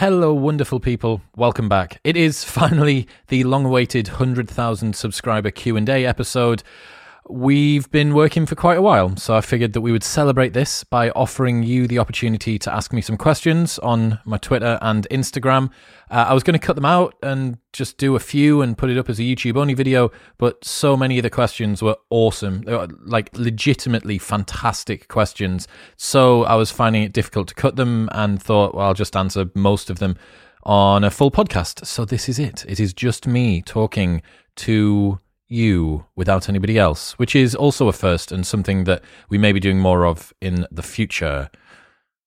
Hello, wonderful people. Welcome back. It is finally the long-awaited 100,000 subscriber Q&A episode. We've been working for quite a while, so I figured that we would celebrate this by offering you the opportunity to ask me some questions on my Twitter and Instagram. Uh, I was going to cut them out and just do a few and put it up as a YouTube only video, but so many of the questions were awesome. They were like legitimately fantastic questions. So I was finding it difficult to cut them and thought, well, I'll just answer most of them on a full podcast. So this is it. It is just me talking to you without anybody else, which is also a first and something that we may be doing more of in the future.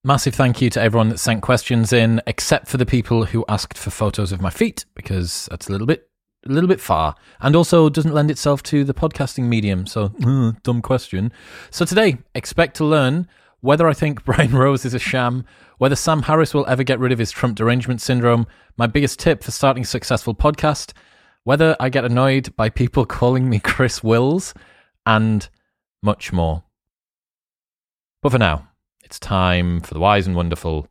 Massive thank you to everyone that sent questions in, except for the people who asked for photos of my feet, because that's a little bit a little bit far and also doesn't lend itself to the podcasting medium. So, dumb question. So, today, expect to learn whether I think Brian Rose is a sham, whether Sam Harris will ever get rid of his Trump derangement syndrome, my biggest tip for starting a successful podcast, whether I get annoyed by people calling me Chris Wills, and much more. But for now, it's time for the wise and wonderful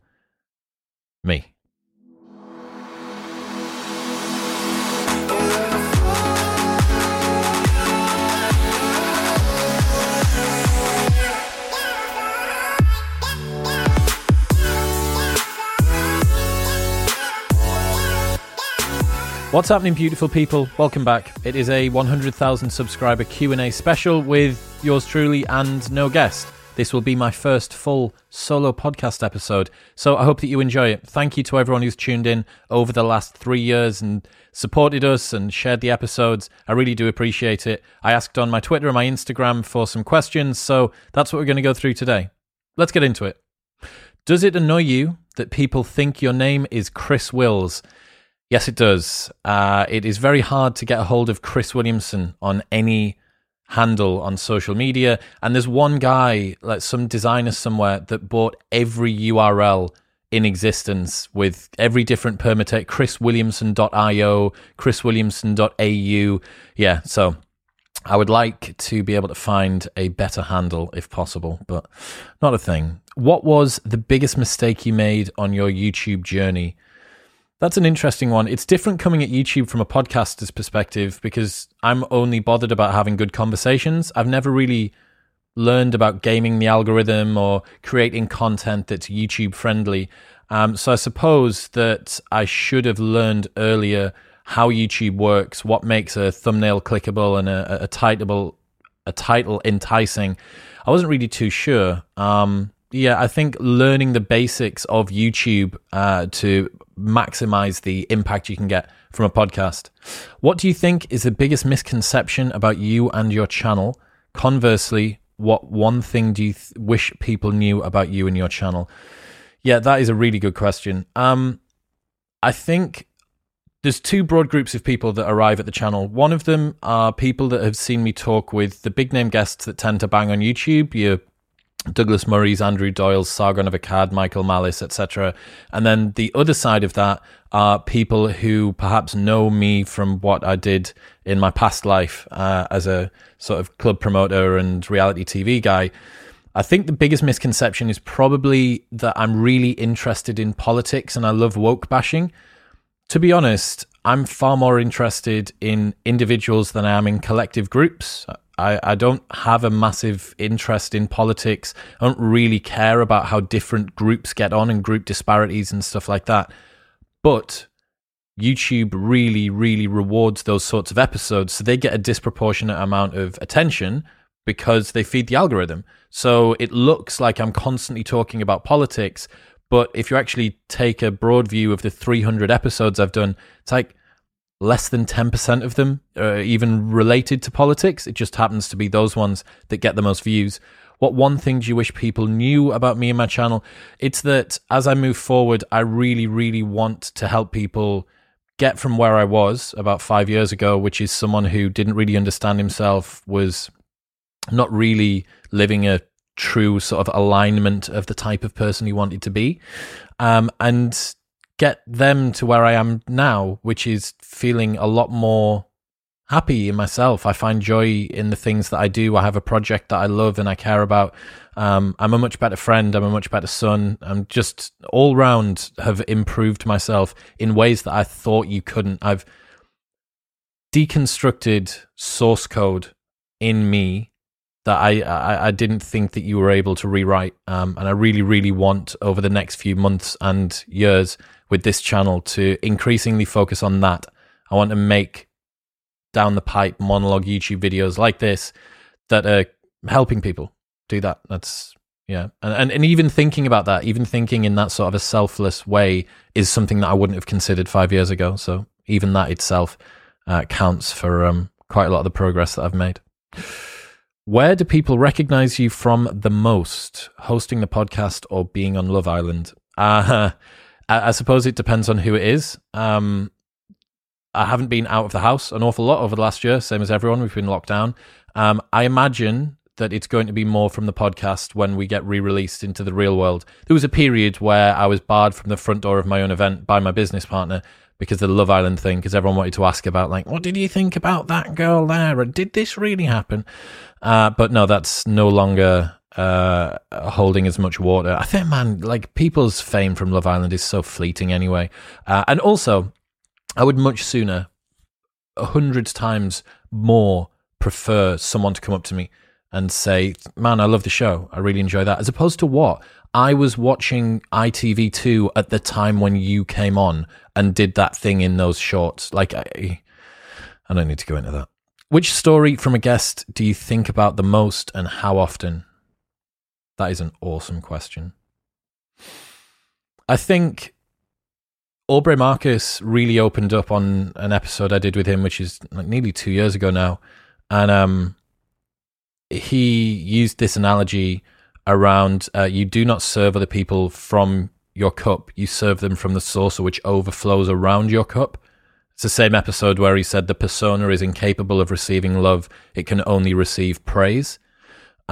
me. What's happening, beautiful people? Welcome back. It is a 100,000 subscriber Q&A special with yours truly and no guest. This will be my first full solo podcast episode, so I hope that you enjoy it. Thank you to everyone who's tuned in over the last three years and supported us and shared the episodes. I really do appreciate it. I asked on my Twitter and my Instagram for some questions, so that's what we're going to go through today. Let's get into it. Does it annoy you that people think your name is Chris Wills? Yes, it does. Uh, it is very hard to get a hold of Chris Williamson on any handle on social media. And there's one guy, like some designer somewhere, that bought every URL in existence with every different permutate chriswilliamson.io, chriswilliamson.au. Yeah, so I would like to be able to find a better handle if possible, but not a thing. What was the biggest mistake you made on your YouTube journey? That's an interesting one. It's different coming at YouTube from a podcaster's perspective because I'm only bothered about having good conversations. I've never really learned about gaming the algorithm or creating content that's YouTube friendly. Um, so I suppose that I should have learned earlier how YouTube works, what makes a thumbnail clickable and a, a, title a title enticing. I wasn't really too sure. Um, yeah, I think learning the basics of YouTube uh, to maximize the impact you can get from a podcast. What do you think is the biggest misconception about you and your channel? Conversely, what one thing do you th- wish people knew about you and your channel? Yeah, that is a really good question. Um, I think there's two broad groups of people that arrive at the channel. One of them are people that have seen me talk with the big name guests that tend to bang on YouTube, your Douglas Murray's, Andrew Doyle's, Sargon of Akkad, Michael Malice, etc. And then the other side of that are people who perhaps know me from what I did in my past life uh, as a sort of club promoter and reality TV guy. I think the biggest misconception is probably that I'm really interested in politics and I love woke bashing. To be honest, I'm far more interested in individuals than I am in collective groups. I, I don't have a massive interest in politics. I don't really care about how different groups get on and group disparities and stuff like that. But YouTube really, really rewards those sorts of episodes. So they get a disproportionate amount of attention because they feed the algorithm. So it looks like I'm constantly talking about politics. But if you actually take a broad view of the 300 episodes I've done, it's like less than 10% of them are even related to politics. It just happens to be those ones that get the most views. What one thing do you wish people knew about me and my channel? It's that as I move forward, I really, really want to help people get from where I was about five years ago, which is someone who didn't really understand himself, was not really living a true sort of alignment of the type of person he wanted to be. Um, and get them to where I am now, which is feeling a lot more happy in myself. I find joy in the things that I do. I have a project that I love and I care about. Um, I'm a much better friend. I'm a much better son. I'm just all round have improved myself in ways that I thought you couldn't. I've deconstructed source code in me that I, I, I didn't think that you were able to rewrite. Um, and I really, really want over the next few months and years with this channel to increasingly focus on that. I want to make down the pipe monologue YouTube videos like this that are helping people do that. That's yeah, and, and and even thinking about that, even thinking in that sort of a selfless way, is something that I wouldn't have considered five years ago. So even that itself uh, counts for um, quite a lot of the progress that I've made. Where do people recognize you from the most? Hosting the podcast or being on Love Island? Uh, I, I suppose it depends on who it is. Um, I haven't been out of the house an awful lot over the last year, same as everyone. We've been locked down. Um, I imagine that it's going to be more from the podcast when we get re-released into the real world. There was a period where I was barred from the front door of my own event by my business partner because the Love Island thing, because everyone wanted to ask about like, what did you think about that girl there, and did this really happen? Uh, but no, that's no longer uh, holding as much water. I think, man, like people's fame from Love Island is so fleeting anyway. Uh, and also, I would much sooner, a hundred times more, prefer someone to come up to me and say, "Man, I love the show. I really enjoy that," as opposed to what I was watching ITV2 at the time when you came on and did that thing in those shorts. Like, I, I don't need to go into that. Which story from a guest do you think about the most and how often? That is an awesome question. I think Aubrey Marcus really opened up on an episode I did with him, which is like nearly two years ago now. And um, he used this analogy around uh, you do not serve other people from your cup, you serve them from the saucer which overflows around your cup. It's the same episode where he said the persona is incapable of receiving love, it can only receive praise.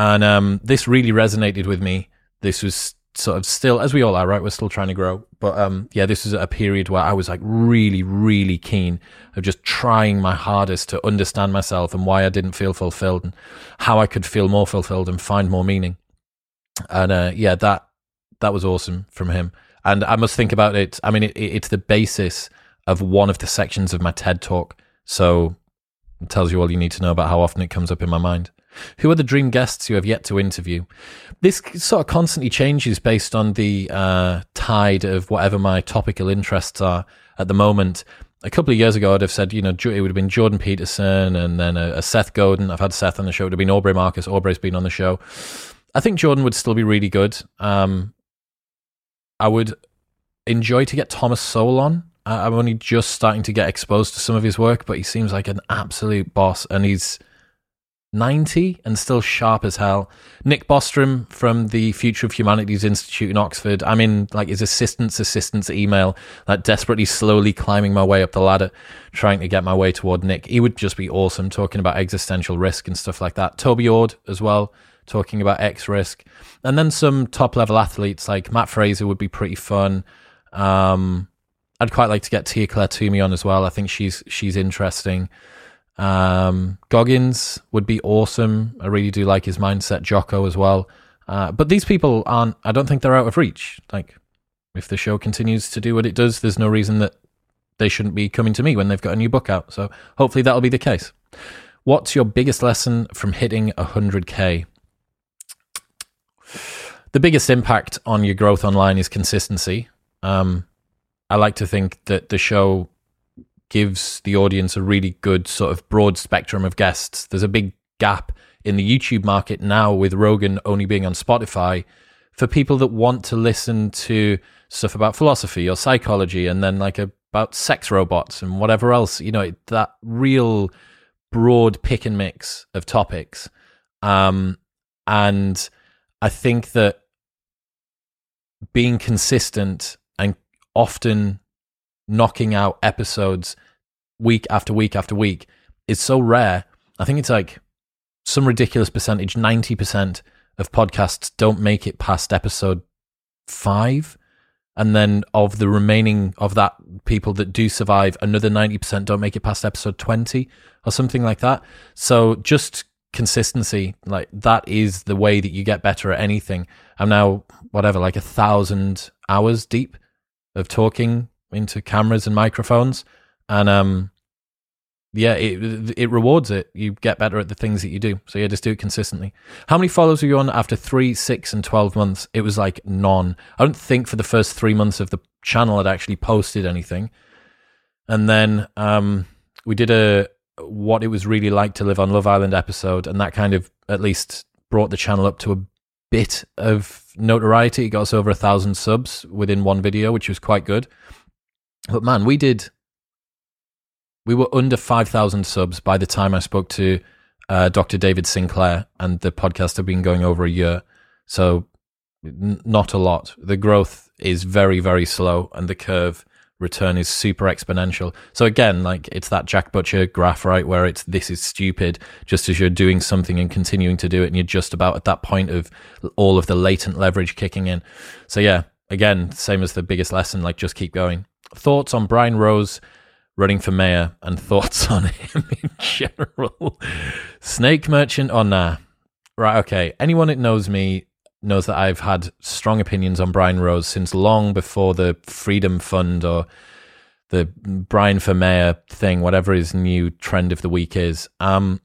And um, this really resonated with me. This was sort of still, as we all are, right? We're still trying to grow. But um, yeah, this was a period where I was like really, really keen of just trying my hardest to understand myself and why I didn't feel fulfilled and how I could feel more fulfilled and find more meaning. And uh, yeah, that that was awesome from him. And I must think about it. I mean, it, it's the basis of one of the sections of my TED talk. So it tells you all you need to know about how often it comes up in my mind. Who are the dream guests you have yet to interview? This sort of constantly changes based on the uh, tide of whatever my topical interests are at the moment. A couple of years ago, I'd have said, you know, it would have been Jordan Peterson and then a, a Seth Godin. I've had Seth on the show. It would have been Aubrey Marcus. Aubrey's been on the show. I think Jordan would still be really good. Um, I would enjoy to get Thomas Sowell on. I'm only just starting to get exposed to some of his work, but he seems like an absolute boss, and he's 90 and still sharp as hell. Nick Bostrom from the Future of Humanities Institute in Oxford. I'm in like his assistant's assistant's email, like desperately slowly climbing my way up the ladder, trying to get my way toward Nick. He would just be awesome talking about existential risk and stuff like that. Toby Ord as well, talking about X risk. And then some top level athletes like Matt Fraser would be pretty fun. Um, I'd quite like to get Tia Clair Toomey on as well. I think she's she's interesting. Um, Goggins would be awesome. I really do like his mindset. Jocko as well. Uh, but these people aren't. I don't think they're out of reach. Like, if the show continues to do what it does, there's no reason that they shouldn't be coming to me when they've got a new book out. So hopefully that'll be the case. What's your biggest lesson from hitting 100k? The biggest impact on your growth online is consistency. Um, I like to think that the show gives the audience a really good sort of broad spectrum of guests. There's a big gap in the YouTube market now with Rogan only being on Spotify for people that want to listen to stuff about philosophy or psychology and then like about sex robots and whatever else, you know, that real broad pick and mix of topics. Um, and I think that being consistent and often knocking out episodes week after week after week is so rare. I think it's like some ridiculous percentage, 90% of podcasts don't make it past episode five. And then of the remaining of that people that do survive, another 90% don't make it past episode 20 or something like that. So just consistency, like that is the way that you get better at anything. I'm now, whatever, like a thousand hours deep of talking into cameras and microphones. And, um, yeah, it it rewards it. You get better at the things that you do. So yeah, just do it consistently. How many followers were you on after three, six, and twelve months? It was like none. I don't think for the first three months of the channel I'd actually posted anything. And then um, we did a what it was really like to live on Love Island episode, and that kind of at least brought the channel up to a bit of notoriety. It got us over a thousand subs within one video, which was quite good. But man, we did we were under 5,000 subs by the time I spoke to uh, Dr. David Sinclair, and the podcast had been going over a year. So, n- not a lot. The growth is very, very slow, and the curve return is super exponential. So, again, like it's that Jack Butcher graph, right? Where it's this is stupid, just as you're doing something and continuing to do it, and you're just about at that point of all of the latent leverage kicking in. So, yeah, again, same as the biggest lesson, like just keep going. Thoughts on Brian Rose? running for mayor and thoughts on him in general. Snake merchant or nah? Right, okay. Anyone that knows me knows that I've had strong opinions on Brian Rose since long before the Freedom Fund or the Brian for Mayor thing, whatever his new trend of the week is. Um,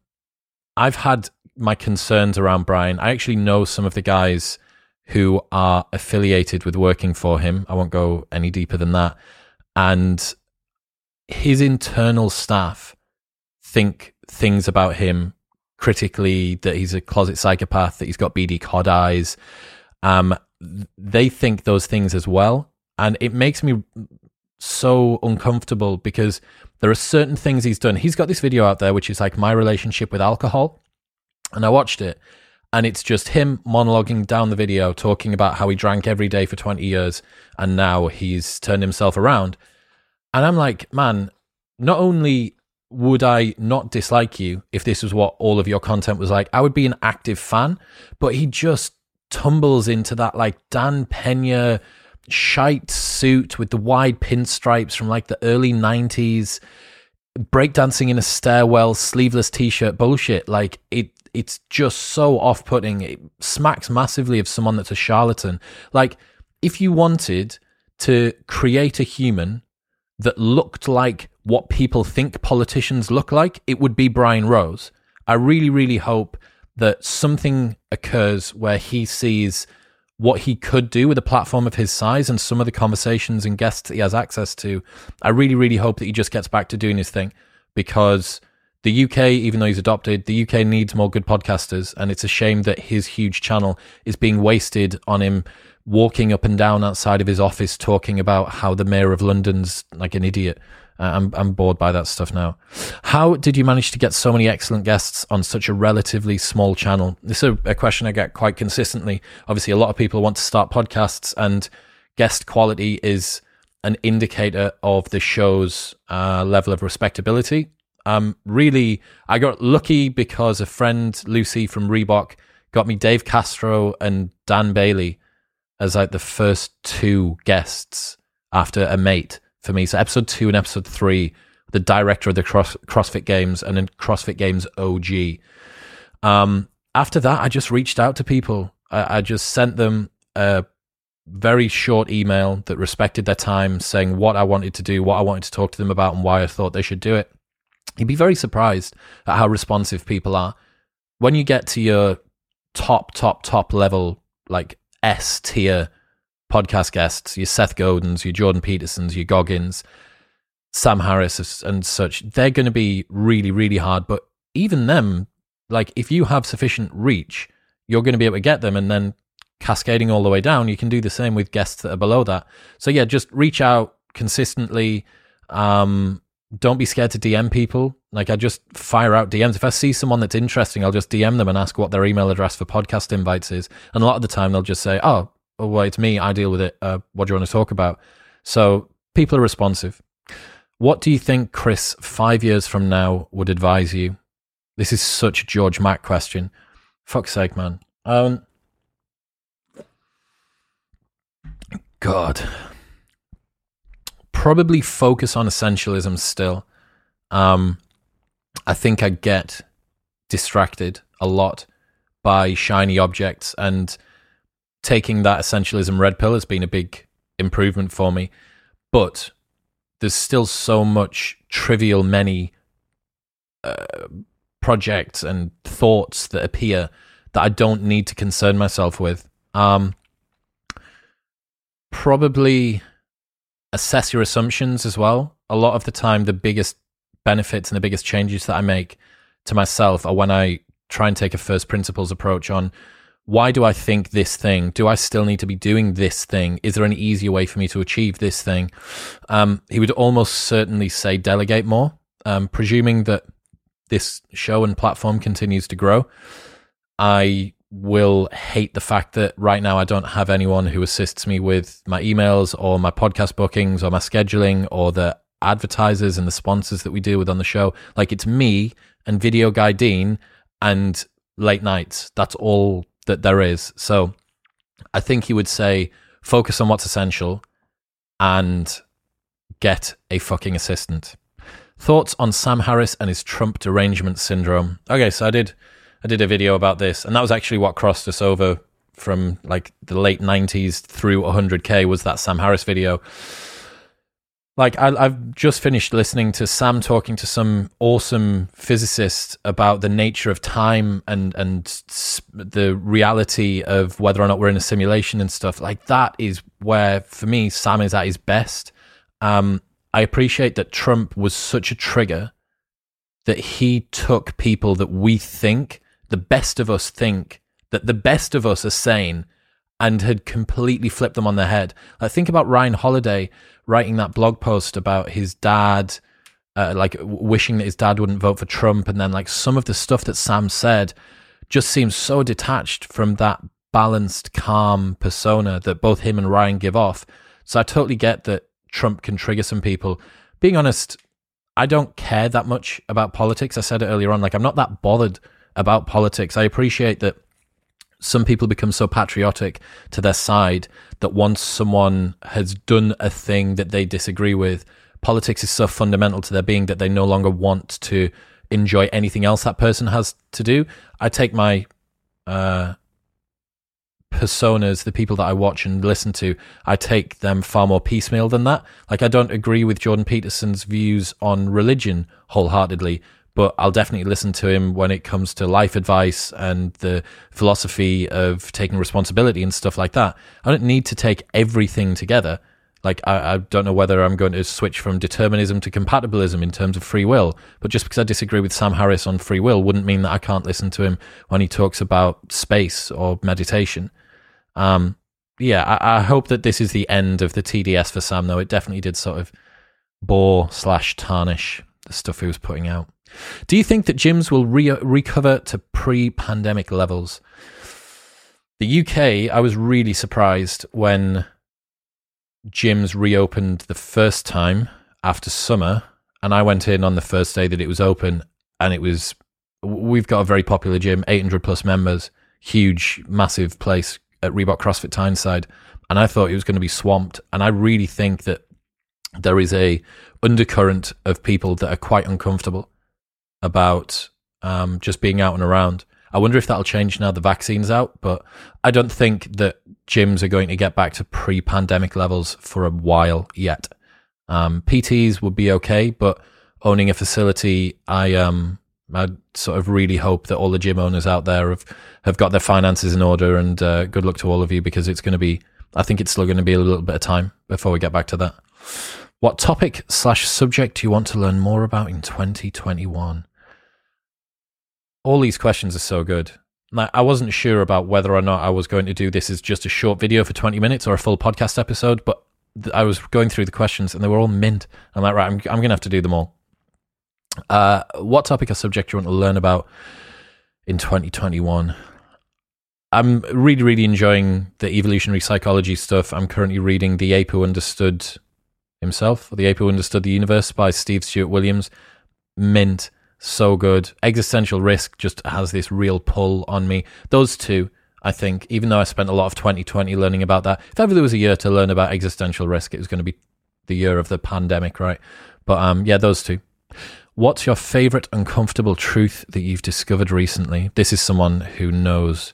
I've had my concerns around Brian. I actually know some of the guys who are affiliated with working for him. I won't go any deeper than that. And his internal staff think things about him critically that he's a closet psychopath, that he's got beady cod eyes. Um, they think those things as well. And it makes me so uncomfortable because there are certain things he's done. He's got this video out there, which is like my relationship with alcohol. And I watched it and it's just him monologuing down the video, talking about how he drank every day for 20 years and now he's turned himself around. And I'm like, man, not only would I not dislike you if this was what all of your content was like, I would be an active fan, but he just tumbles into that like Dan Pena shite suit with the wide pinstripes from like the early 90s, breakdancing in a stairwell, sleeveless t shirt bullshit. Like it, it's just so off putting. It smacks massively of someone that's a charlatan. Like, if you wanted to create a human that looked like what people think politicians look like, it would be Brian Rose. I really, really hope that something occurs where he sees what he could do with a platform of his size and some of the conversations and guests that he has access to. I really, really hope that he just gets back to doing his thing because the UK, even though he's adopted, the UK needs more good podcasters. And it's a shame that his huge channel is being wasted on him walking up and down outside of his office talking about how the mayor of London's like an idiot. Uh, I'm I'm bored by that stuff now. How did you manage to get so many excellent guests on such a relatively small channel? This is a, a question I get quite consistently. Obviously, a lot of people want to start podcasts, and guest quality is an indicator of the show's uh, level of respectability. Um, really, I got lucky because a friend Lucy from Reebok got me Dave Castro and Dan Bailey as like the first two guests after a mate for me. So episode two and episode three, the director of the Cross, CrossFit Games and then CrossFit Games OG. Um, after that, I just reached out to people. I, I just sent them a very short email that respected their time, saying what I wanted to do, what I wanted to talk to them about, and why I thought they should do it. You'd be very surprised at how responsive people are. When you get to your top, top, top level, like S tier podcast guests, your Seth Godins, your Jordan Petersons, your Goggins, Sam Harris, and such, they're going to be really, really hard. But even them, like if you have sufficient reach, you're going to be able to get them and then cascading all the way down. You can do the same with guests that are below that. So yeah, just reach out consistently. Um, don't be scared to DM people. Like I just fire out DMs. If I see someone that's interesting, I'll just DM them and ask what their email address for podcast invites is. And a lot of the time they'll just say, "Oh, oh well, it's me. I deal with it. Uh, what do you want to talk about?" So people are responsive. What do you think Chris five years from now would advise you? This is such a George Mack question. Fuck's sake, man. Um, probably focus on essentialism still. Um, I think I get distracted a lot by shiny objects and taking that essentialism red pill has been a big improvement for me. But there's still so much trivial, many uh, projects and thoughts that appear that I don't need to concern myself with. Um, probably assess your assumptions as well. A lot of the time, the biggest benefits and the biggest changes that I make to myself are when I try and take a first principles approach on why do I think this thing? Do I still need to be doing this thing? Is there an easier way for me to achieve this thing? Um, he would almost certainly say delegate more, um, presuming that this show and platform continues to grow. I will hate the fact that right now I don't have anyone who assists me with my emails or my podcast bookings or my scheduling or the advertisers and the sponsors that we deal with on the show. Like it's me and Video Guy Dean and late nights. That's all that there is. So I think he would say focus on what's essential and get a fucking assistant. Thoughts on Sam Harris and his Trump derangement syndrome. Okay, so I did I did a video about this and that was actually what crossed us over from like the late 90s through 100k was that Sam Harris video like I, have just finished listening to Sam talking to some awesome physicist about the nature of time and and the reality of whether or not we're in a simulation and stuff. Like that is where, for me, Sam is at his best. Um, I appreciate that Trump was such a trigger that he took people that we think the best of us think that the best of us are sane and had completely flipped them on their head. Like think about Ryan Holiday writing that blog post about his dad, uh, like wishing that his dad wouldn't vote for Trump, and then like some of the stuff that Sam said just seems so detached from that balanced, calm persona that both him and Ryan give off. So I totally get that Trump can trigger some people. Being honest, I don't care that much about politics. I said it earlier on, like I'm not that bothered about politics. I appreciate that some people become so patriotic to their side that once someone has done a thing that they disagree with, politics is so fundamental to their being that they no longer want to enjoy anything else that person has to do. I take my uh, personas, the people that I watch and listen to, I take them far more piecemeal than that. Like, I don't agree with Jordan Peterson's views on religion wholeheartedly, but I'll definitely listen to him when it comes to life advice and the philosophy of taking responsibility and stuff like that. I don't need to take everything together. Like, I, I, don't know whether I'm going to switch from determinism to compatibilism in terms of free will, but just because I disagree with Sam Harris on free will wouldn't mean that I can't listen to him when he talks about space or meditation. Um, yeah, I, I hope that this is the end of the TDS for Sam, though. It definitely did sort of bore slash tarnish the stuff he was putting out. Do you think that gyms will re- recover to pre pandemic levels? The UK, I was really surprised when gyms reopened the first time after summer. And I went in on the first day that it was open, and it was, we've got a very popular gym, 800 plus members, huge, massive place at Reebok CrossFit Tyneside. And I thought it was going to be swamped. And I really think that there is a undercurrent of people that are quite uncomfortable about um, just being out and around. I wonder if that'll change now the vaccine's out, but I don't think that gyms are going to get back to pre pandemic levels for a while yet. Um, PTs would be okay, but owning a facility, I um, I sort of really hope that all the gym owners out there have, have got their finances in order. And uh, good luck to all of you because it's going to be, I think it's still going to be a little bit of time before we get back to that. What topic slash subject do you want to learn more about in 2021? all these questions are so good. Like, I wasn't sure about whether or not I was going to do this as just a short video for 20 minutes or a full podcast episode, but I was going through the questions and they were all mint. I'm like, right, I'm, I'm going to have to do them all. Uh, what topic or subject do you want to learn about in 2021? I'm really, really enjoying the evolutionary psychology stuff. I'm currently reading The Ape Who Understood Himself, The Ape Who Understood the Universe by Steve Stewart Williams. Mint so good. Existential Risk just has this real pull on me. Those two, I think, even though I spent a lot of 2020 learning about that, if ever there was a year to learn about existential risk, it was going to be the year of the pandemic, right? But um, yeah, those two. What's your favorite uncomfortable truth that you've discovered recently? This is someone who knows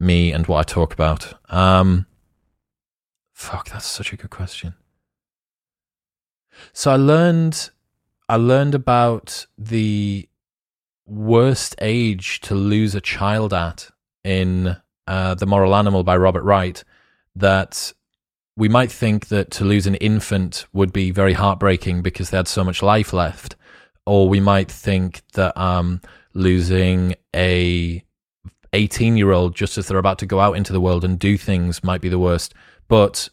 me and what I talk about. Um, fuck, that's such a good question. So I learned, I learned about the worst age to lose a child at in uh, The Moral Animal by Robert Wright. That we might think that to lose an infant would be very heartbreaking because they had so much life left, or we might think that um, losing a 18 year old just as they're about to go out into the world and do things might be the worst. But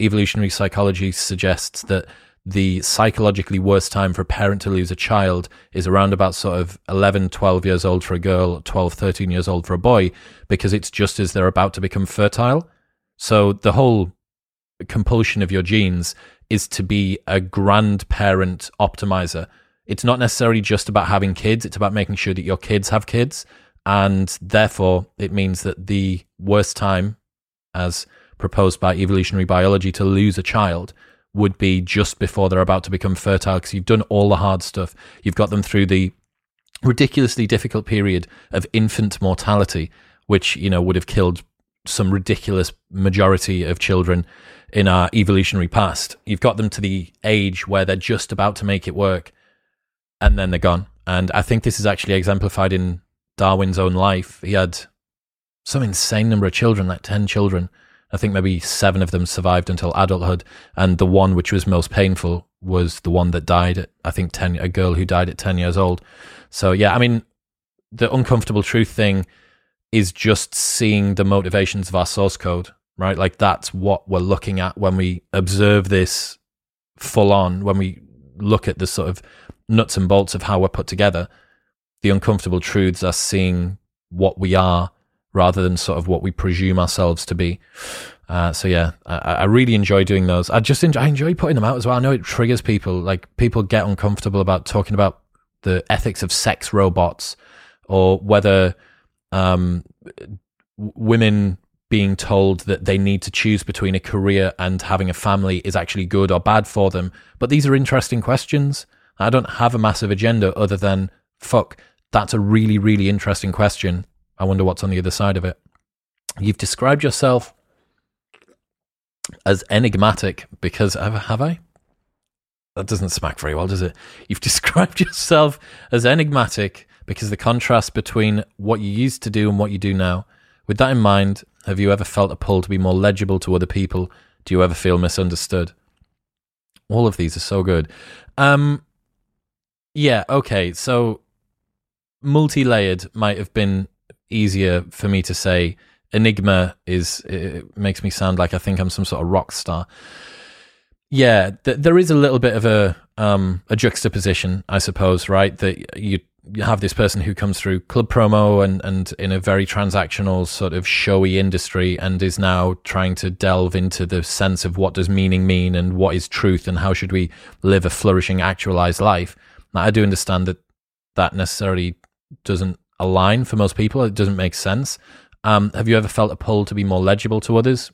evolutionary psychology suggests that the psychologically worst time for a parent to lose a child is around about sort of 11, 12 years old for a girl, 12, 13 years old for a boy, because it's just as they're about to become fertile. So the whole compulsion of your genes is to be a grandparent optimizer. It's not necessarily just about having kids, it's about making sure that your kids have kids. And therefore, it means that the worst time, as proposed by evolutionary biology, to lose a child would be just before they're about to become fertile because you've done all the hard stuff. You've got them through the ridiculously difficult period of infant mortality, which, you know, would have killed some ridiculous majority of children in our evolutionary past. You've got them to the age where they're just about to make it work and then they're gone. And I think this is actually exemplified in Darwin's own life, he had some insane number of children, like 10 children. I think maybe seven of them survived until adulthood. And the one which was most painful was the one that died at, I think, 10, a girl who died at 10 years old. So, yeah, I mean, the uncomfortable truth thing is just seeing the motivations of our source code, right? Like, that's what we're looking at when we observe this full on, when we look at the sort of nuts and bolts of how we're put together the uncomfortable truths are seeing what we are rather than sort of what we presume ourselves to be. Uh, so yeah, I, I, really enjoy doing those. I just enjoy, I enjoy putting them out as well. I know it triggers people. Like people get uncomfortable about talking about the ethics of sex robots or whether um, women being told that they need to choose between a career and having a family is actually good or bad for them. But these are interesting questions. I don't have a massive agenda other than fuck, that's a really, really interesting question. I wonder what's on the other side of it. You've described yourself as enigmatic because have I? That doesn't smack very well, does it? You've described yourself as enigmatic because the contrast between what you used to do and what you do now. With that in mind, have you ever felt a pull to be more legible to other people? Do you ever feel misunderstood? All of these are so good. Um, yeah, okay. So multi-layered might have been easier for me to say. Enigma is it makes me sound like I think I'm some sort of rock star. Yeah, th- there is a little bit of a um, a juxtaposition, I suppose, right? That you you have this person who comes through club promo and, and in a very transactional sort of showy industry and is now trying to delve into the sense of what does meaning mean and what is truth and how should we live a flourishing actualized life. Now, I do understand that that necessarily doesn't align for most people. It doesn't make sense. Um, have you ever felt a pull to be more legible to others?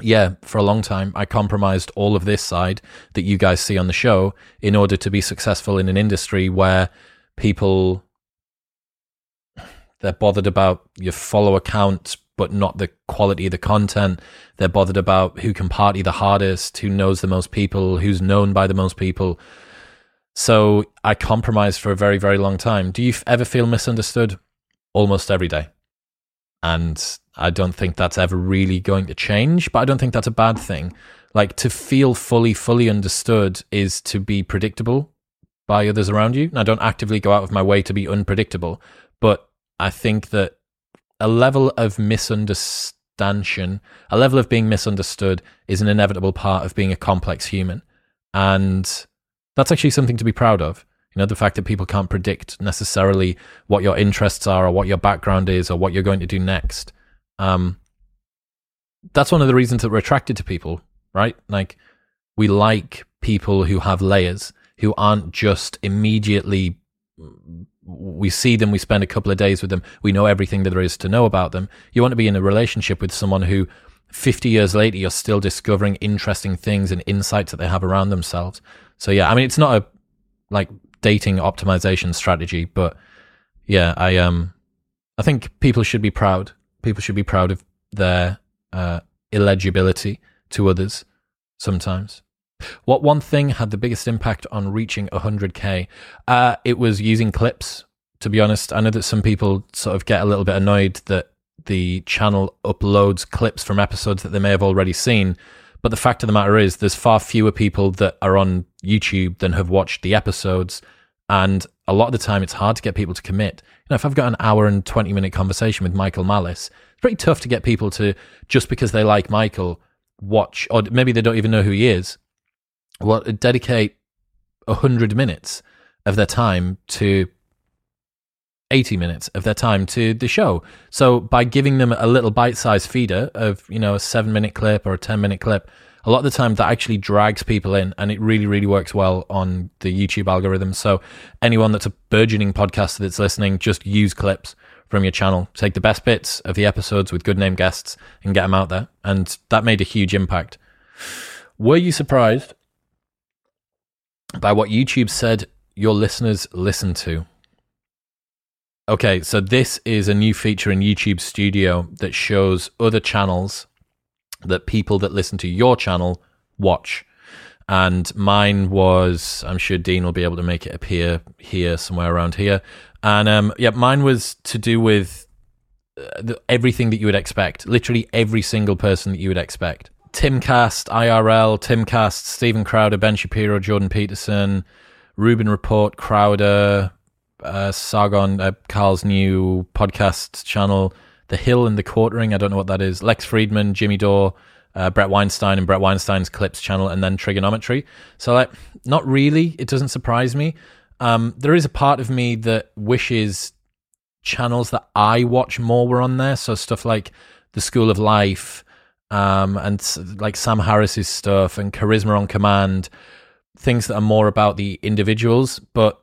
Yeah, for a long time, I compromised all of this side that you guys see on the show in order to be successful in an industry where people they're bothered about your follower count but not the quality of the content. They're bothered about who can party the hardest, who knows the most people, who's known by the most people. So I compromised for a very, very long time. Do you ever feel misunderstood? Almost every day. And I don't think that's ever really going to change, but I don't think that's a bad thing. Like to feel fully, fully understood is to be predictable by others around you. And I don't actively go out of my way to be unpredictable, but I think that a level of misunderstanding, a level of being misunderstood is an inevitable part of being a complex human. And that's actually something to be proud of. You know, the fact that people can't predict necessarily what your interests are or what your background is or what you're going to do next. Um, that's one of the reasons that we're attracted to people, right? Like, we like people who have layers, who aren't just immediately. We see them, we spend a couple of days with them, we know everything that there is to know about them. You want to be in a relationship with someone who 50 years later, you're still discovering interesting things and insights that they have around themselves. So yeah, I mean, it's not a like dating optimization strategy, but yeah, I um, I think people should be proud. People should be proud of their uh, illegibility to others sometimes. What one thing had the biggest impact on reaching 100k? Uh, it was using clips. To be honest, I know that some people sort of get a little bit annoyed that the channel uploads clips from episodes that they may have already seen. But the fact of the matter is, there's far fewer people that are on YouTube than have watched the episodes. And a lot of the time, it's hard to get people to commit. You know, if I've got an hour and 20 minute conversation with Michael Malice, it's pretty tough to get people to, just because they like Michael, watch, or maybe they don't even know who he is, well, dedicate 100 minutes of their time to 80 minutes of their time to the show. So by giving them a little bite-sized feeder of, you know, a 7-minute clip or a 10-minute clip, a lot of the time that actually drags people in and it really really works well on the YouTube algorithm. So anyone that's a burgeoning podcaster that's listening, just use clips from your channel. Take the best bits of the episodes with good name guests and get them out there. And that made a huge impact. Were you surprised by what YouTube said your listeners listen to? Okay, so this is a new feature in YouTube Studio that shows other channels that people that listen to your channel watch. And mine was, I'm sure Dean will be able to make it appear here, somewhere around here. And um, yeah, mine was to do with uh, everything that you would expect, literally every single person that you would expect. Timcast, IRL, Timcast, Steven Crowder, Ben Shapiro, Jordan Peterson, Rubin Report, Crowder, uh, Sargon, uh, Carl's new podcast channel, The Hill and the Quartering. I don't know what that is. Lex Fridman, Jimmy Dore, uh, Bret Weinstein, and Bret Weinstein's Clips channel, and then Trigonometry. So, like, not really. It doesn't surprise me. Um, there is a part of me that wishes channels that I watch more were on there. So stuff like The School of Life, um, and like Sam Harris's stuff and Charisma on Command, things that are more about the individuals. But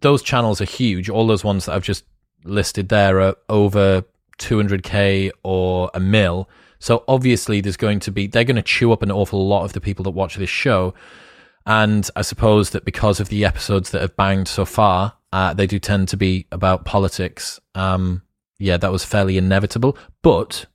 those channels are huge. All those ones that I've just listed there are over 200k or a mil. So obviously, there's going to be they're going to chew up an awful lot of the people that watch this show. And I suppose that because of the episodes that have banged so far, uh, they do tend to be about politics. Um, yeah, that was fairly inevitable, but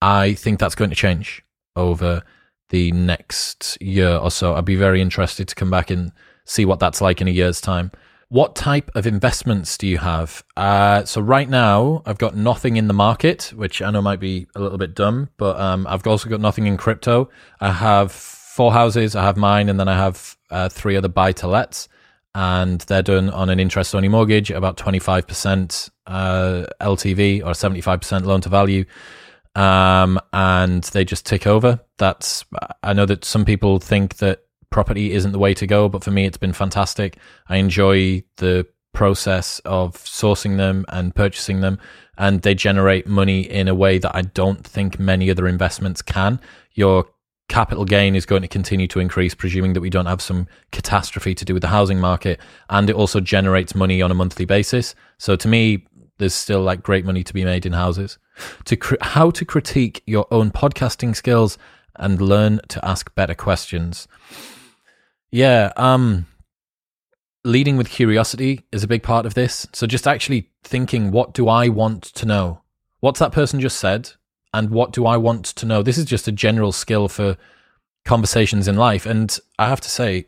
I think that's going to change over the next year or so. I'd be very interested to come back and see what that's like in a year's time. What type of investments do you have? Uh, so right now, I've got nothing in the market, which I know might be a little bit dumb, but um, I've also got nothing in crypto. I have four houses. I have mine, and then I have uh, three other buy to lets, and they're done on an interest only mortgage, about twenty five percent uh, LTV or seventy five percent loan to value. Um, and they just tick over. That's I know that some people think that property isn't the way to go, but for me, it's been fantastic. I enjoy the process of sourcing them and purchasing them, and they generate money in a way that I don't think many other investments can. Your capital gain is going to continue to increase, presuming that we don't have some catastrophe to do with the housing market, and it also generates money on a monthly basis. So to me, there's still like great money to be made in houses. To cr- how to critique your own podcasting skills and learn to ask better questions. Yeah, um, leading with curiosity is a big part of this. So just actually thinking, what do I want to know? What's that person just said? And what do I want to know? This is just a general skill for conversations in life. And I have to say,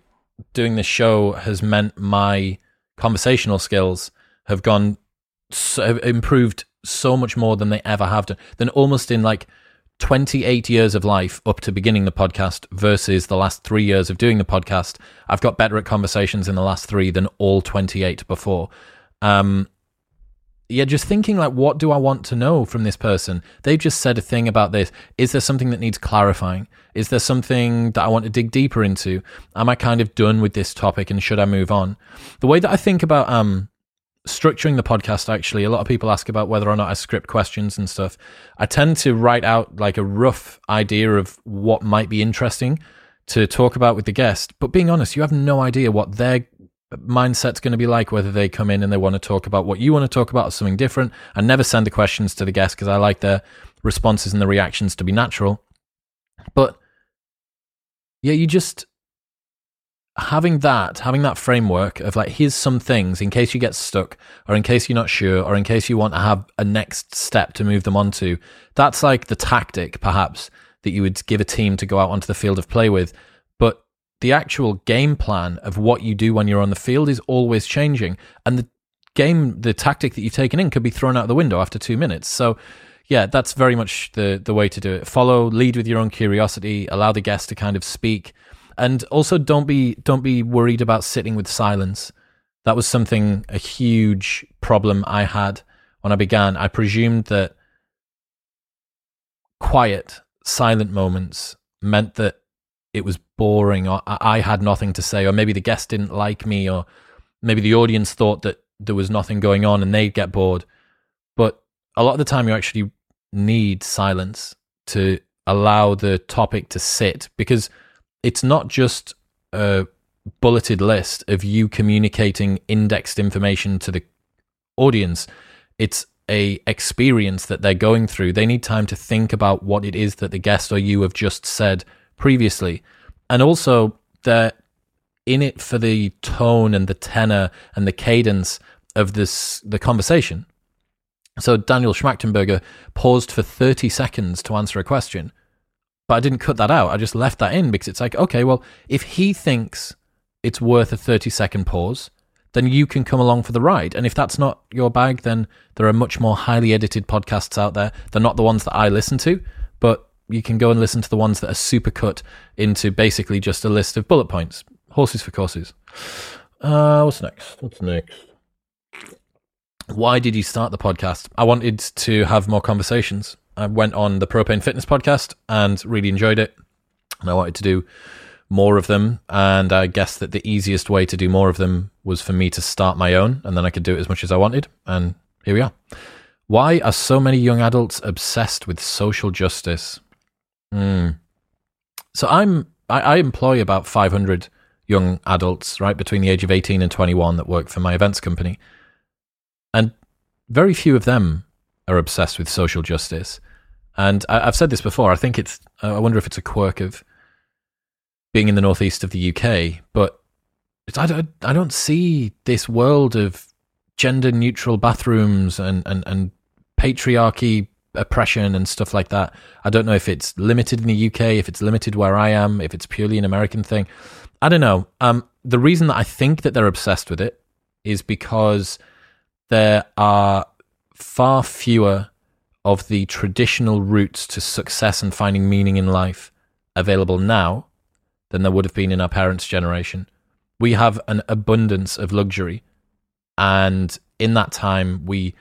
doing this show has meant my conversational skills have gone, so, have improved so much more than they ever have done, than almost in like 28 years of life up to beginning the podcast versus the last three years of doing the podcast, I've got better at conversations in the last three than all 28 before. Um, yeah, just thinking like, what do I want to know from this person? They've just said a thing about this. Is there something that needs clarifying? Is there something that I want to dig deeper into? Am I kind of done with this topic and should I move on? The way that I think about um, structuring the podcast actually a lot of people ask about whether or not i script questions and stuff. I tend to write out like a rough idea of what might be interesting to talk about with the guest. But being honest you have no idea what their mindset's going to be like whether they come in and they want to talk about what you want to talk about or something different. I never send the questions to the guest because i like their responses and the reactions to be natural. But yeah, you just having that, having that framework of like, here's some things in case you get stuck, or in case you're not sure, or in case you want to have a next step to move them onto. That's like the tactic, perhaps, that you would give a team to go out onto the field of play with. But the actual game plan of what you do when you're on the field is always changing. And the game, the tactic that you've taken in could be thrown out the window after two minutes. So, yeah, that's very much the, the way to do it. Follow, lead with your own curiosity, allow the guest to kind of speak and also don't be don't be worried about sitting with silence. That was something a huge problem I had when I began. I presumed that quiet, silent moments meant that it was boring or I had nothing to say or maybe the guest didn't like me or maybe the audience thought that there was nothing going on and they'd get bored. But a lot of the time you actually need silence to allow the topic to sit because it's not just a bulleted list of you communicating indexed information to the audience. It's a experience that they're going through. They need time to think about what it is that the guest or you have just said previously. And also they're in it for the tone and the tenor and the cadence of this the conversation. So Daniel Schmachtenberger paused for 30 seconds to answer a question. But I didn't cut that out. I just left that in because it's like, okay, well, if he thinks it's worth a 30 second pause, then you can come along for the ride. And if that's not your bag, then there are much more highly edited podcasts out there. They're not the ones that I listen to, but you can go and listen to the ones that are super cut into basically just a list of bullet points. Horses for courses. Uh, what's next? What's next? Why did you start the podcast? I wanted to have more conversations. I went on the Propane Fitness podcast and really enjoyed it. And I wanted to do more of them. And I guess that the easiest way to do more of them was for me to start my own, and then I could do it as much as I wanted. And here we are. Why are so many young adults obsessed with social justice? Mm. So I'm I, I employ about 500 young adults, right between the age of 18 and 21, that work for my events company, and very few of them are obsessed with social justice. And I, have said this before. I think it's. I wonder if it's a quirk of being in the northeast of the UK, but I don't. I don't see this world of gender neutral bathrooms and, and, and patriarchy oppression and stuff like that. I don't know if it's limited in the UK, if it's limited where I am, if it's purely an American thing. I don't know. Um, the reason that I think that they're obsessed with it is because there are far fewer of the traditional routes to success and finding meaning in life available now than there would have been in our parents' generation. We have an abundance of luxury. And in that time, we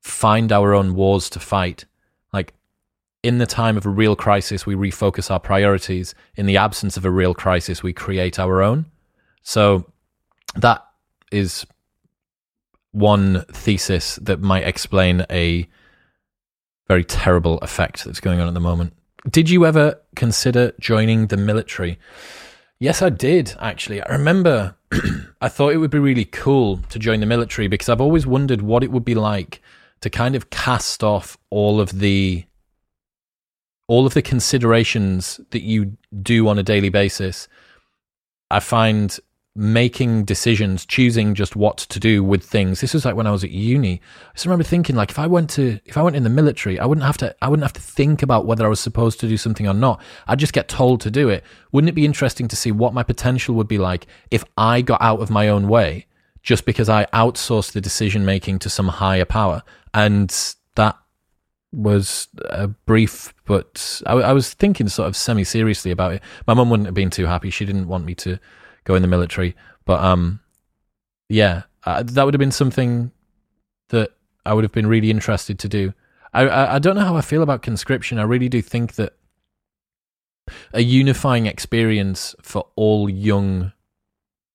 find our own wars to fight. Like in the time of a real crisis, we refocus our priorities. In the absence of a real crisis, we create our own. So that is one thesis that might explain a very terrible effect that's going on at the moment. Did you ever consider joining the military? Yes, I did, actually. I remember I thought it would be really cool to join the military because I've always wondered what it would be like to kind of cast off all of the all of the considerations that you do on a daily basis. I find making decisions, choosing just what to do with things. This was like when I was at uni. I just remember thinking like if I went to if I went in the military, I wouldn't have to I wouldn't have to think about whether I was supposed to do something or not. I'd just get told to do it. Wouldn't it be interesting to see what my potential would be like if I got out of my own way just because I outsourced the decision making to some higher power? And that was a brief, but I, I was thinking sort of semi seriously about it. My mum wouldn't have been too happy. She didn't want me to go in the military. But um, yeah, uh, that would have been something that I would have been really interested to do. I, I, I don't know how I feel about conscription. I really do think that a unifying experience for all young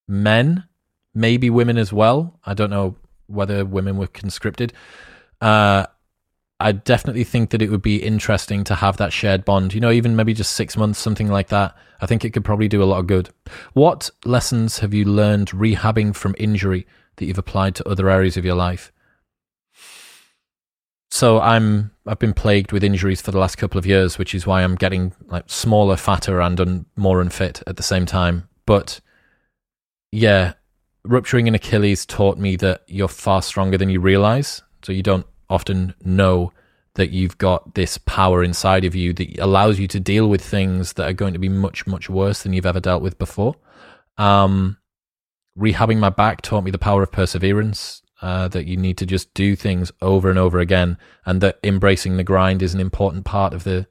men, maybe women as well. I don't know whether women were conscripted. Uh, I definitely think that it would be interesting to have that shared bond. You know, even maybe just six months, something like that. I think it could probably do a lot of good. What lessons have you learned rehabbing from injury that you've applied to other areas of your life? so I'm I've been plagued with injuries for the last couple of years, which is why I'm getting like smaller, fatter, and un, more unfit at the same time. But yeah, rupturing an Achilles taught me that you're far stronger than you realize. So you don't often know that you've got this power inside of you that allows you to deal with things that are going to be much, much worse than you've ever dealt with before. Um, rehabbing my back taught me the power of perseverance. Uh, that you need to just do things over and over again, and that embracing the grind is an important part of the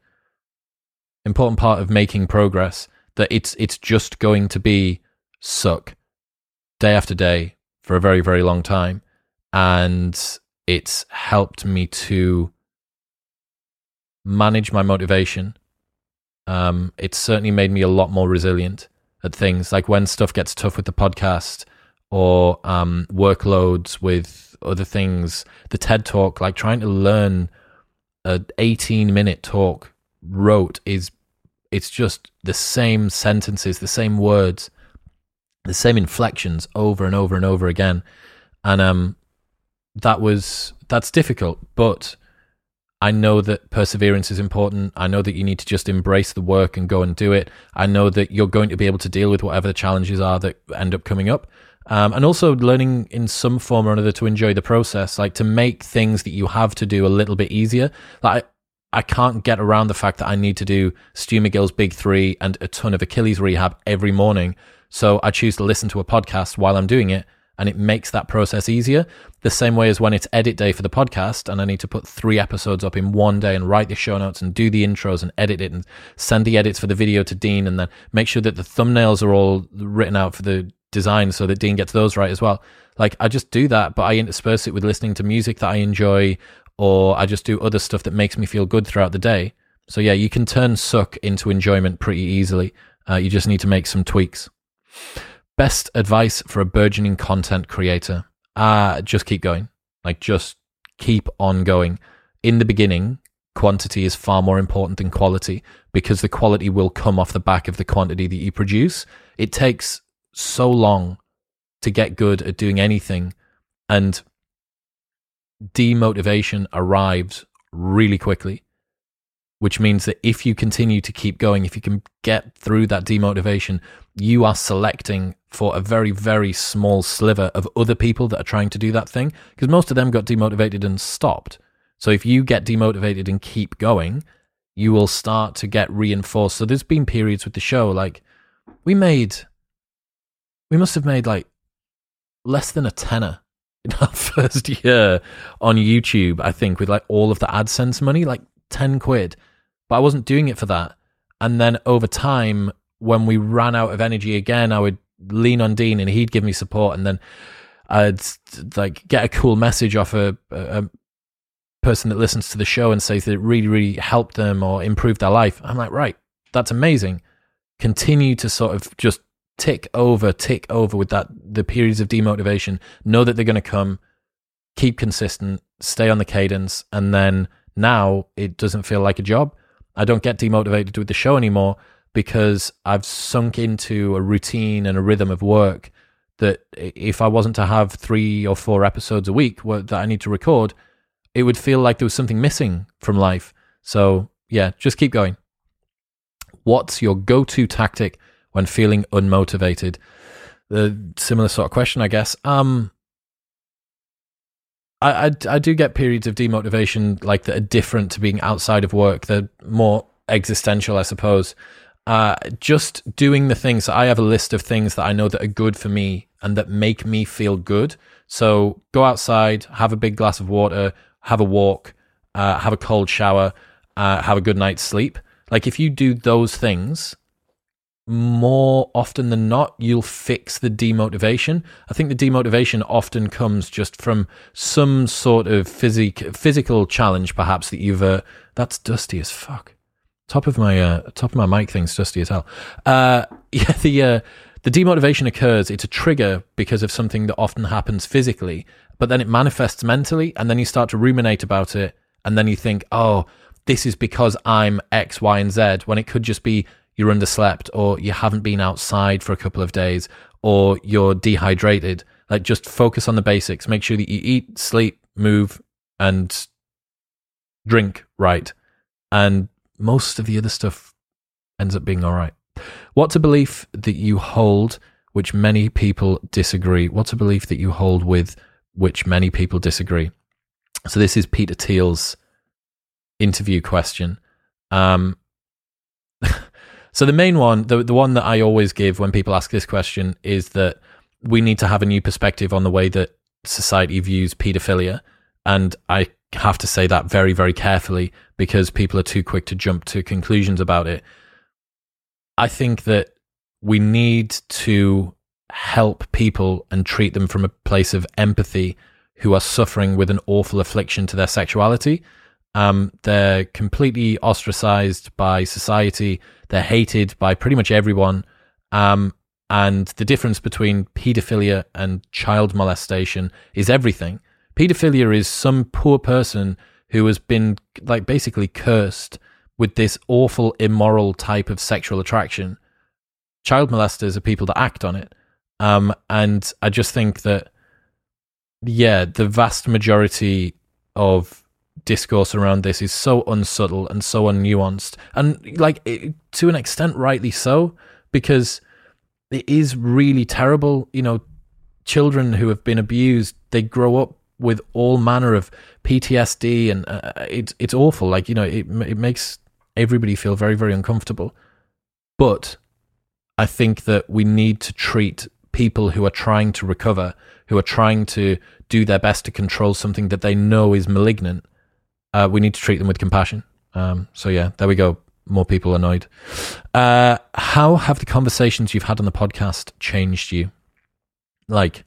important part of making progress. That it's it's just going to be suck day after day for a very very long time, and it's helped me to manage my motivation. Um, it's certainly made me a lot more resilient at things like when stuff gets tough with the podcast or um, workloads with other things. The TED talk, like trying to learn an 18 minute talk rote is it's just the same sentences, the same words, the same inflections over and over and over again. And um that was that's difficult, but I know that perseverance is important. I know that you need to just embrace the work and go and do it. I know that you're going to be able to deal with whatever the challenges are that end up coming up. Um, and also learning in some form or another to enjoy the process, like to make things that you have to do a little bit easier. Like I, I can't get around the fact that I need to do Stu McGill's Big Three and a ton of Achilles rehab every morning. So I choose to listen to a podcast while I'm doing it and it makes that process easier. The same way as when it's edit day for the podcast and I need to put three episodes up in one day and write the show notes and do the intros and edit it and send the edits for the video to Dean and then make sure that the thumbnails are all written out for the design so that Dean gets those right as well. Like I just do that, but I intersperse it with listening to music that I enjoy or I just do other stuff that makes me feel good throughout the day. So yeah, you can turn suck into enjoyment pretty easily. Uh, you just need to make some tweaks. Best advice for a burgeoning content creator. Uh, just keep going. Like, just keep on going. In the beginning, quantity is far more important than quality because the quality will come off the back of the quantity that you produce. It takes so long to get good at doing anything, and demotivation arrives really quickly which means that if you continue to keep going, if you can get through that demotivation, you are selecting for a very, very small sliver of other people that are trying to do that thing because most of them got demotivated and stopped. So if you get demotivated and keep going, you will start to get reinforced. So there's been periods with the show like we made, we must have made like less than a tenner in our first year on YouTube, I think, with like all of the AdSense money, like 10 quid but I wasn't doing it for that. And then over time, when we ran out of energy again, I would lean on Dean and he'd give me support. And then I'd like get a cool message off a, a person that listens to the show and says that it really, really helped them or improved their life. I'm like, right, that's amazing. Continue to sort of just tick over, tick over with that, the periods of demotivation. Know that they're going to come. Keep consistent, stay on the cadence. And then now it doesn't feel like a job. I don't get demotivated with the show anymore because I've sunk into a routine and a rhythm of work that if I wasn't to have three or four episodes a week that I need to record, it would feel like there was something missing from life. So, yeah, just keep going. What's your go to tactic when feeling unmotivated? The similar sort of question, I guess. Um, I, I, I do get periods of demotivation like that are different to being outside of work. They're more existential, I suppose. Uh, just doing the things. I have a list of things that I know that are good for me and that make me feel good. So go outside, have a big glass of water, have a walk, uh, have a cold shower, uh, have a good night's sleep. Like if you do those things, more often than not, you'll fix the demotivation. I think the demotivation often comes just from some sort of physic- physical challenge, perhaps that you've. Uh, that's dusty as fuck. Top of my uh, top of my mic thing's dusty as hell. Uh, yeah, the uh, the demotivation occurs. It's a trigger because of something that often happens physically, but then it manifests mentally, and then you start to ruminate about it, and then you think, oh. This is because I'm X, Y, and Z, when it could just be you're underslept or you haven't been outside for a couple of days or you're dehydrated. Like just focus on the basics. Make sure that you eat, sleep, move, and drink right, and most of the other stuff ends up being all right. What's a belief that you hold which many people disagree? What's a belief that you hold with which many people disagree? So this is Peter Thiel's interview question. Um, so the main one, the the one that I always give when people ask this question is that we need to have a new perspective on the way that society views paedophilia, and I have to say that very very carefully because people are too quick to jump to conclusions about it. I think that we need to help people and treat them from a place of empathy who are suffering with an awful affliction to their sexuality. Um, they're completely ostracized by society. They're hated by pretty much everyone. Um, and the difference between pedophilia and child molestation is everything. Pedophilia is some poor person who has been like basically cursed with this awful immoral type of sexual attraction. Child molesters are people that act on it. Um, and I just think that, yeah, the vast majority of discourse around this is so unsubtle and so unnuanced. And, like, it, to an extent, rightly so, because it is really terrible. You know, children who have been abused, they grow up with all manner of PTSD, and uh, it's it's awful. Like you know, it it makes everybody feel very very uncomfortable. But I think that we need to treat people who are trying to recover, who are trying to do their best to control something that they know is malignant. Uh, we need to treat them with compassion. Um, so yeah, there we go. More people annoyed. Uh, how have the conversations you've had on the podcast changed you? Like,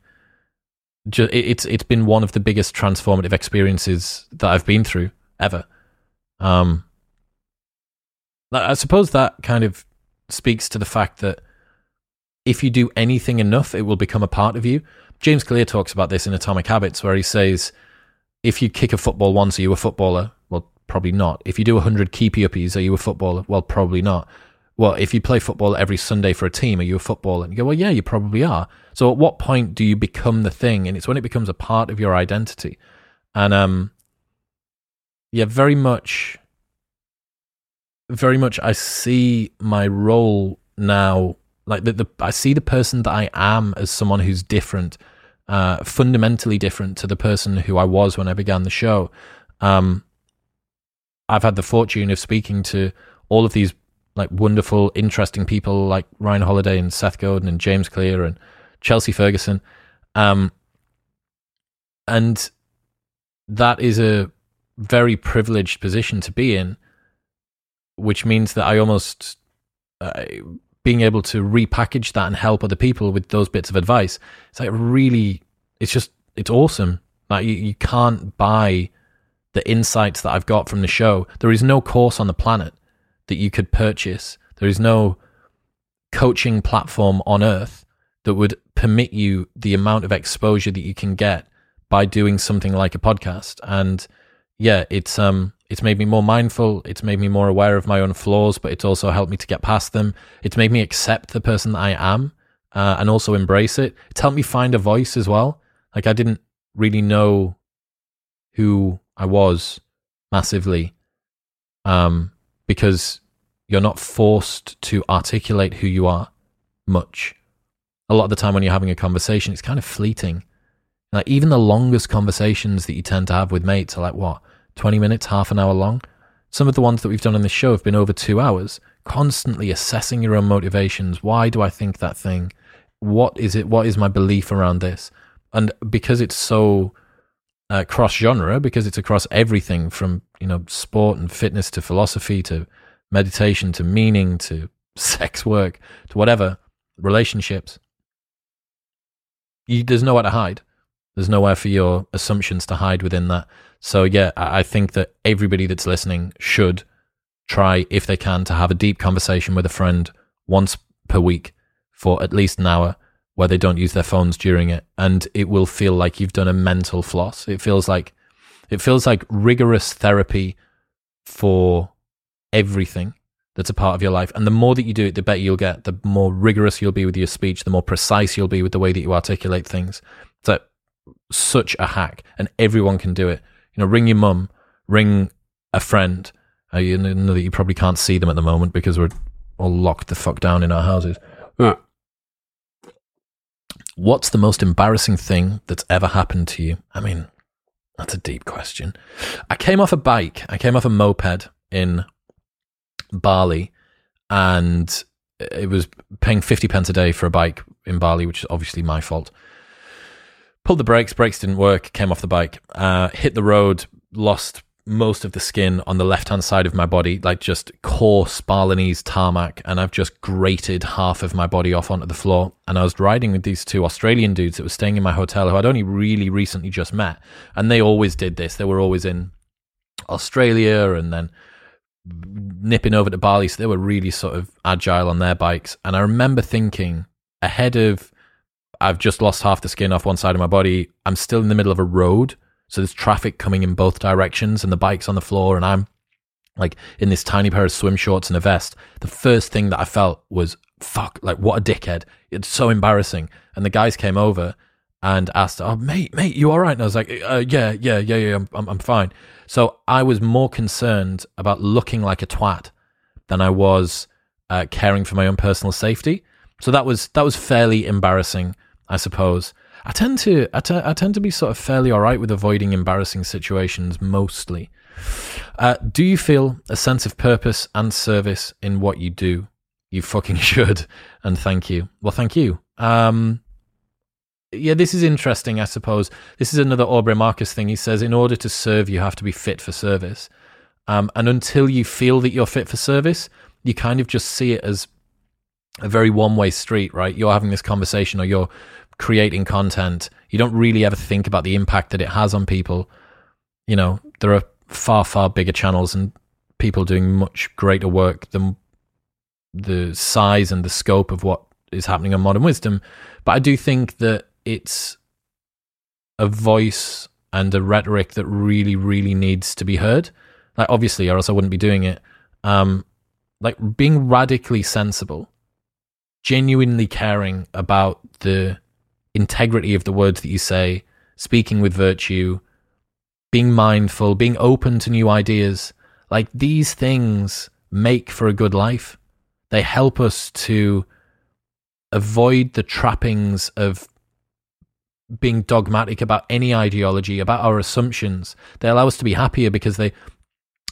it's it's been one of the biggest transformative experiences that I've been through ever. Um, I suppose that kind of speaks to the fact that if you do anything enough, it will become a part of you. James Clear talks about this in Atomic Habits, where he says, if you kick a football once, are you a footballer? Well, probably not. If you do 100 keepy uppies, are you a footballer? Well, probably not. Well, if you play football every Sunday for a team, are you a footballer? And you go, well, yeah, you probably are. So at what point do you become the thing? And it's when it becomes a part of your identity. And, um, yeah, very much, very much, I see my role now like the, the I see the person that I am as someone who's different, uh, fundamentally different to the person who I was when I began the show. Um, I've had the fortune of speaking to all of these like wonderful, interesting people like Ryan Holiday and Seth Godin and James Clear and Chelsea Ferguson. Um, and that is a very privileged position to be in, which means that I almost uh, being able to repackage that and help other people with those bits of advice, it's like really, it's just, it's awesome. Like you, you can't buy the insights that I've got from the show. There is no course on the planet that you could purchase. There is no coaching platform on earth that would permit you the amount of exposure that you can get by doing something like a podcast. And yeah, it's um it's made me more mindful. It's made me more aware of my own flaws, but it's also helped me to get past them. It's made me accept the person that I am uh, and also embrace it. It's helped me find a voice as well. Like I didn't really know who I was massively um, because you're not forced to articulate who you are much. A lot of the time when you're having a conversation, it's kind of fleeting. Like even the longest conversations that you tend to have with mates are like, what? 20 minutes, half an hour long. Some of the ones that we've done on this show have been over two hours, constantly assessing your own motivations. Why do I think that thing? What is it? What is my belief around this? And because it's so uh, cross genre, because it's across everything from, you know, sport and fitness to philosophy to meditation to meaning to sex work to whatever, relationships, you, there's nowhere to hide. There's nowhere for your assumptions to hide within that. So yeah, I think that everybody that's listening should try, if they can, to have a deep conversation with a friend once per week for at least an hour where they don't use their phones during it. And it will feel like you've done a mental floss. It feels like it feels like rigorous therapy for everything that's a part of your life. And the more that you do it, the better you'll get. The more rigorous you'll be with your speech, the more precise you'll be with the way that you articulate things. So such a hack, and everyone can do it. You know, ring your mum, ring a friend. Uh, you know that you probably can't see them at the moment because we're all locked the fuck down in our houses. Yeah. What's the most embarrassing thing that's ever happened to you? I mean, that's a deep question. I came off a bike. I came off a moped in Bali, and it was paying fifty pence a day for a bike in Bali, which is obviously my fault. Pulled the brakes, brakes didn't work. Came off the bike, uh, hit the road, lost most of the skin on the left hand side of my body, like just coarse Balinese tarmac, and I've just grated half of my body off onto the floor. And I was riding with these two Australian dudes that were staying in my hotel who I'd only really recently just met, and they always did this. They were always in Australia and then nipping over to Bali, so they were really sort of agile on their bikes. And I remember thinking ahead of I've just lost half the skin off one side of my body. I'm still in the middle of a road so there's traffic coming in both directions and the bike's on the floor and I'm like in this tiny pair of swim shorts and a vest. The first thing that I felt was fuck, like what a dickhead. It's so embarrassing. And the guys came over and asked, "Oh, mate, mate, you all right?" And I was like, uh, "Yeah, yeah, yeah, yeah, I'm, I'm, I'm fine." So I was more concerned about looking like a twat than I was uh, caring for my own personal safety. So that was that was fairly embarrassing, I suppose. I tend to I, t- I tend to be sort of fairly all right with avoiding embarrassing situations mostly. Uh, do you feel a sense of purpose and service in what you do? You fucking should, and thank you. Well, thank you. Um, yeah, this is interesting. I suppose this is another Aubrey Marcus thing. He says, in order to serve, you have to be fit for service. Um, and until you feel that you're fit for service, you kind of just see it as a very one way street, right? You're having this conversation or you're creating content, you don't really ever think about the impact that it has on people. You know, there are far, far bigger channels and people doing much greater work than the size and the scope of what is happening on Modern Wisdom. But I do think that it's a voice and a rhetoric that really, really needs to be heard. Like, obviously, or else I wouldn't be doing it. Um, like being radically sensible, genuinely caring about the integrity of the words that you say, speaking with virtue, being mindful, being open to new ideas. Like these things make for a good life. They help us to avoid the trappings of being dogmatic about any ideology, about our assumptions. They allow us to be happier because they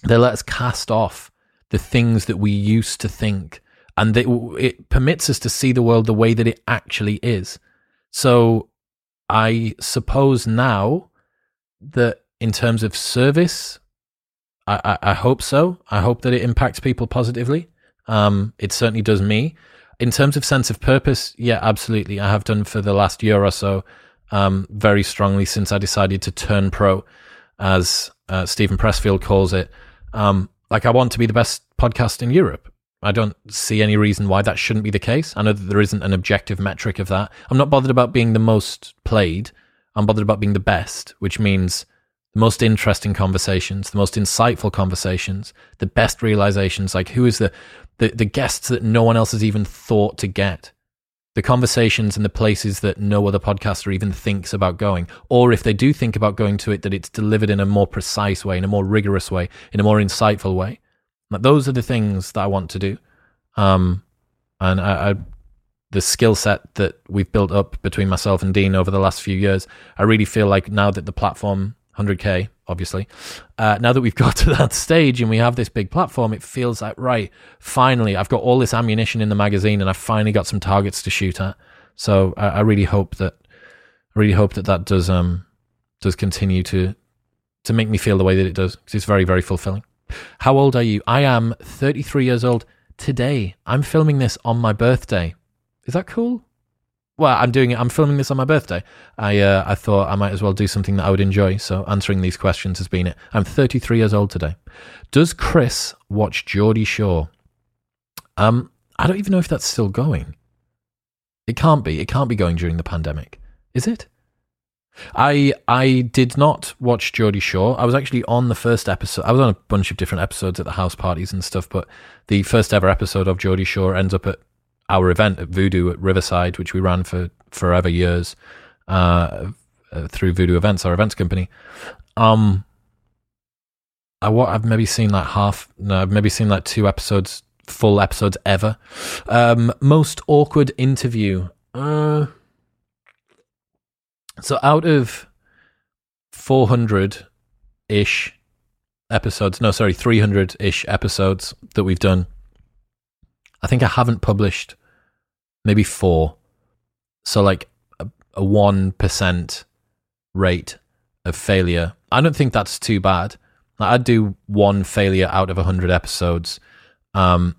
they let us cast off the things that we used to think, and they, it permits us to see the world the way that it actually is. So I suppose now that in terms of service, I, I, I hope so. I hope that it impacts people positively. Um, it certainly does me. In terms of sense of purpose, yeah, absolutely. I have done for the last year or so, um, very strongly since I decided to turn pro, as uh, Steven Pressfield calls it. Um, like I want to be the best podcast in Europe. I don't see any reason why that shouldn't be the case. I know that there isn't an objective metric of that. I'm not bothered about being the most played. I'm bothered about being the best, which means the most interesting conversations, the most insightful conversations, the best realizations. Like who is the, the, the guests that no one else has even thought to get? The conversations and the places that no other podcaster even thinks about going. Or if they do think about going to it, that it's delivered in a more precise way, in a more rigorous way, in a more insightful way. Like those are the things that I want to do. Um, and I, I the skill set that we've built up between myself and Dean over the last few years, I really feel like now that the platform 100k, obviously, uh, now that we've got to that stage and we have this big platform, it feels like right. Finally, I've got all this ammunition in the magazine, and I've finally got some targets to shoot at. So I, I really hope that, I really hope that that does um does continue to to make me feel the way that it does because it's very very fulfilling. How old are you? I am 33 years old today. I'm filming this on my birthday. Is that cool? Well, I'm doing it. I'm filming this on my birthday. I uh, I thought I might as well do something that I would enjoy. So answering these questions has been it. I'm 33 years old today. Does Chris watch Geordie Shore? Um, I don't even know if that's still going. It can't be. It can't be going during the pandemic, is it? I I did not watch Geordie Shore. I was actually on the first episode. I was on a bunch of different episodes at the house parties and stuff, but the first ever episode of Geordie Shore ends up at our event at Voodoo at Riverside, which we ran for forever years uh, uh, through Voodoo Events, our events company. Um, I what I've maybe seen like half. No, I've maybe seen like two episodes, full episodes ever. Um, most awkward interview. Uh, so out of four hundred ish episodes, no, sorry, three hundred ish episodes that we've done. I think I haven't published maybe four. So like a one percent rate of failure. I don't think that's too bad. I'd do one failure out of hundred episodes. Um,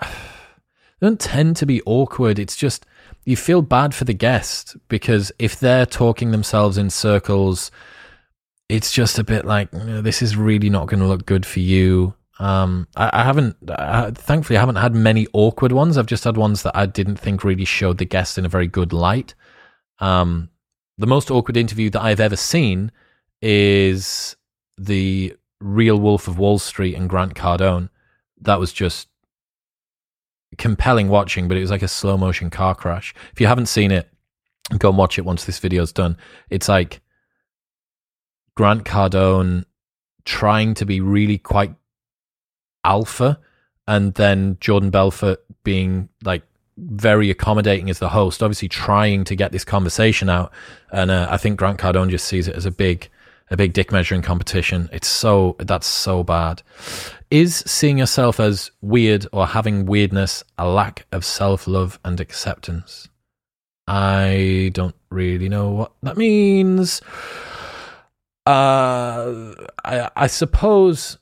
don't tend to be awkward. It's just you feel bad for the guest because if they're talking themselves in circles, it's just a bit like this is really not going to look good for you. Um, I, I haven't, I, thankfully, I haven't had many awkward ones. I've just had ones that I didn't think really showed the guest in a very good light. Um, the most awkward interview that I've ever seen is the real Wolf of Wall Street and Grant Cardone. That was just compelling watching, but it was like a slow motion car crash. If you haven't seen it, go and watch it once this video's done. It's like Grant Cardone trying to be really quite alpha and then Jordan Belfort being like very accommodating as the host, obviously trying to get this conversation out. And uh, I think Grant Cardone just sees it as a big, a big dick measuring competition. It's so that's so bad. Is seeing yourself as weird or having weirdness a lack of self love and acceptance? I don't really know what that means. Uh, I, I suppose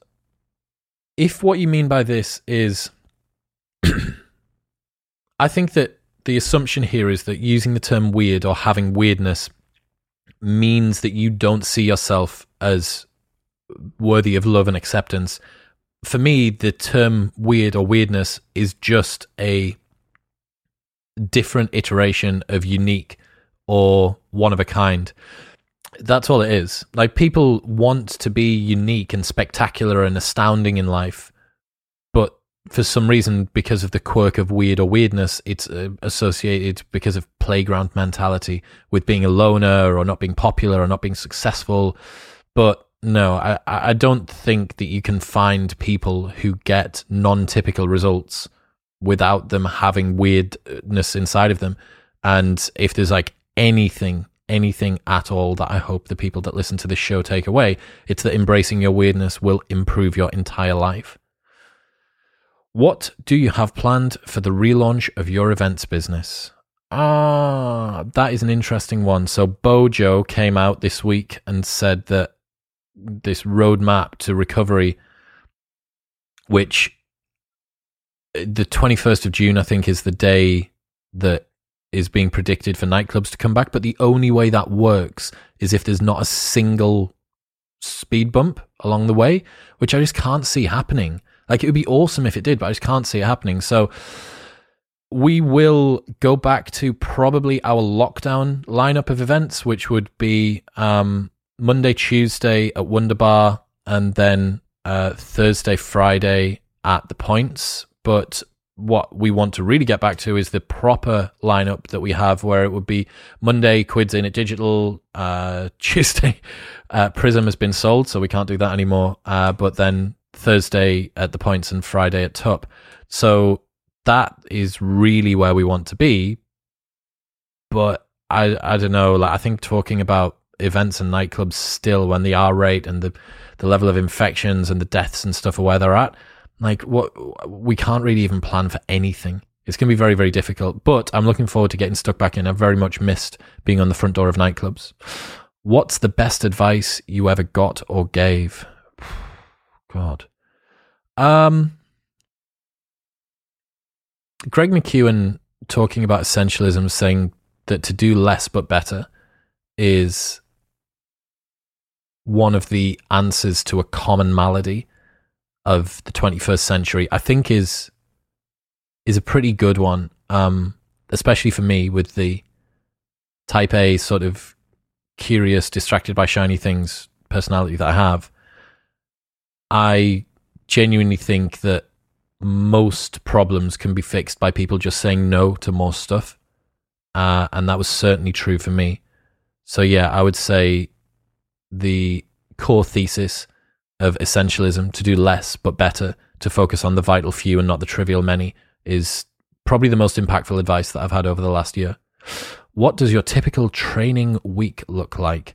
if what you mean by this is I think that the assumption here is that using the term weird or having weirdness means that you don't see yourself as worthy of love and acceptance. For me, the term weird or weirdness is just a different iteration of unique or one of a kind. That's all it is. Like people want to be unique and spectacular and astounding in life, but for some reason, because of the quirk of weird or weirdness, it's uh, associated because of playground mentality with being a loner or not being popular or not being successful. But no, I, I don't think that you can find people who get non typical results without them having weirdness inside of them. And if there's like anything, anything at all that I hope the people that listen to this show take away, it's that embracing your weirdness will improve your entire life. What do you have planned for the relaunch of your events business? Ah, that is an interesting one. So Bojo came out this week and said that this roadmap to recovery, which uh, the 21st of June, I think, is the day that is being predicted for nightclubs to come back. But the only way that works is if there's not a single speed bump along the way, which I just can't see happening. Like it would be awesome if it did, but I just can't see it happening. So we will go back to probably our lockdown lineup of events, which would be um, Monday, Tuesday at Wonderbar, and then uh, Thursday, Friday at the points. But what we want to really get back to is the proper lineup that we have, where it would be Monday, Quids in at Digital, uh, Tuesday, uh, Prism has been sold, so we can't do that anymore. Uh, but then Thursday at the points and Friday at top. So that is really where we want to be. But I I don't know, like I think talking about events and nightclubs still when the R rate and the the level of infections and the deaths and stuff are where they're at, like what we can't really even plan for anything. It's going to be very, very difficult, but I'm looking forward to getting stuck back in. I've very much missed being on the front door of nightclubs. What's the best advice you ever got or gave? God. Um, Greg McKeown talking about essentialism, saying that to do less but better is one of the answers to a common malady of the 21st century. I think is is a pretty good one, um, especially for me with the type A sort of curious, distracted by shiny things personality that I have. I genuinely think that most problems can be fixed by people just saying no to more stuff. Uh, and that was certainly true for me. So, yeah, I would say the core thesis of essentialism to do less but better, to focus on the vital few and not the trivial many is probably the most impactful advice that I've had over the last year. What does your typical training week look like?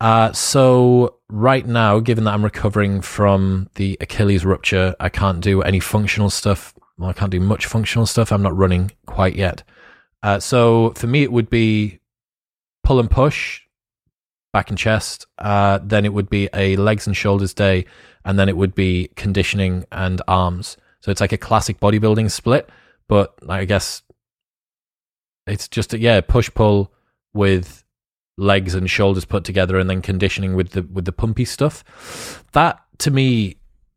Uh, so right now, given that I'm recovering from the Achilles rupture, I can't do any functional stuff. Well, I can't do much functional stuff. I'm not running quite yet. Uh, so for me, it would be pull and push, back and chest. Uh, then it would be a legs and shoulders day, and then it would be conditioning and arms. So it's like a classic bodybuilding split, but I guess it's just a, yeah push pull with legs and shoulders put together, and then conditioning with the with the pumpy stuff. That to me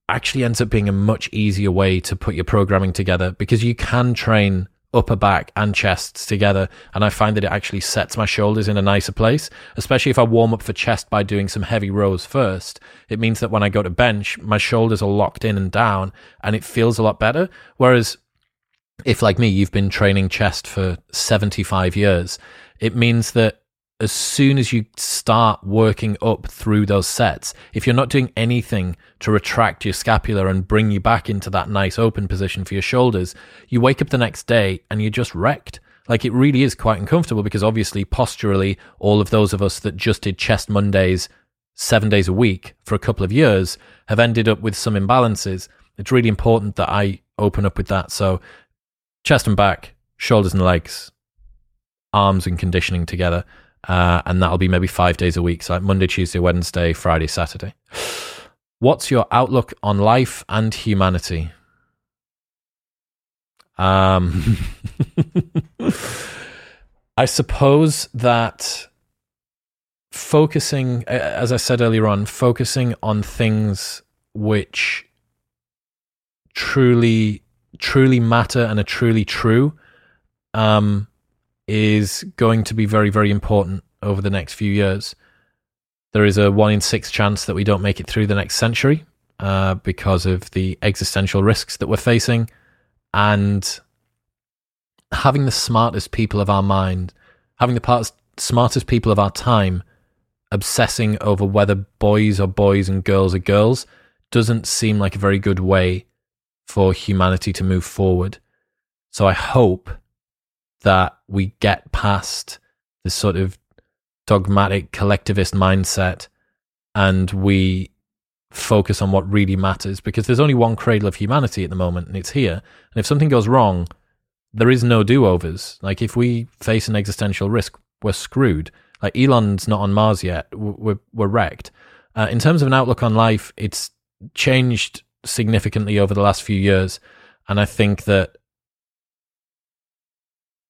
actually ends up being a much easier way to put your programming together because you can train upper back and chests together. And I find that it actually sets my shoulders in a nicer place, especially if I warm up for chest by doing some heavy rows first. It means that when I go to bench, my shoulders are locked in and down and it feels a lot better. Whereas if, like me, you've been training chest for 75 years, it means that as soon as you start working up through those sets, if you're not doing anything to retract your scapula and bring you back into that nice open position for your shoulders, you wake up the next day and you're just wrecked. Like it really is quite uncomfortable because obviously, posturally, all of those of us that just did chest Mondays seven days a week for a couple of years have ended up with some imbalances. It's really important that I open up with that. So, chest and back, shoulders and legs, arms and conditioning together uh, and that'll be maybe five days a week, so like Monday, Tuesday, Wednesday, Friday, Saturday. What's your outlook on life and humanity? Um, I suppose that focusing, as I said earlier on, focusing on things which truly, truly matter and are truly true, um, is going to be very, very important over the next few years. There is a one in six chance that we don't make it through the next century uh, because of the existential risks that we're facing. And having the smartest people of our mind, having the smartest people of our time obsessing over whether boys are boys and girls are girls doesn't seem like a very good way for humanity to move forward. So I hope that we get past this sort of dogmatic collectivist mindset and we focus on what really matters because there's only one cradle of humanity at the moment and it's here. And if something goes wrong, there is no do overs. Like if we face an existential risk, we're screwed. Like Elon's not on Mars yet. We're, we're wrecked. Uh, in terms of an outlook on life, it's changed significantly over the last few years. And I think that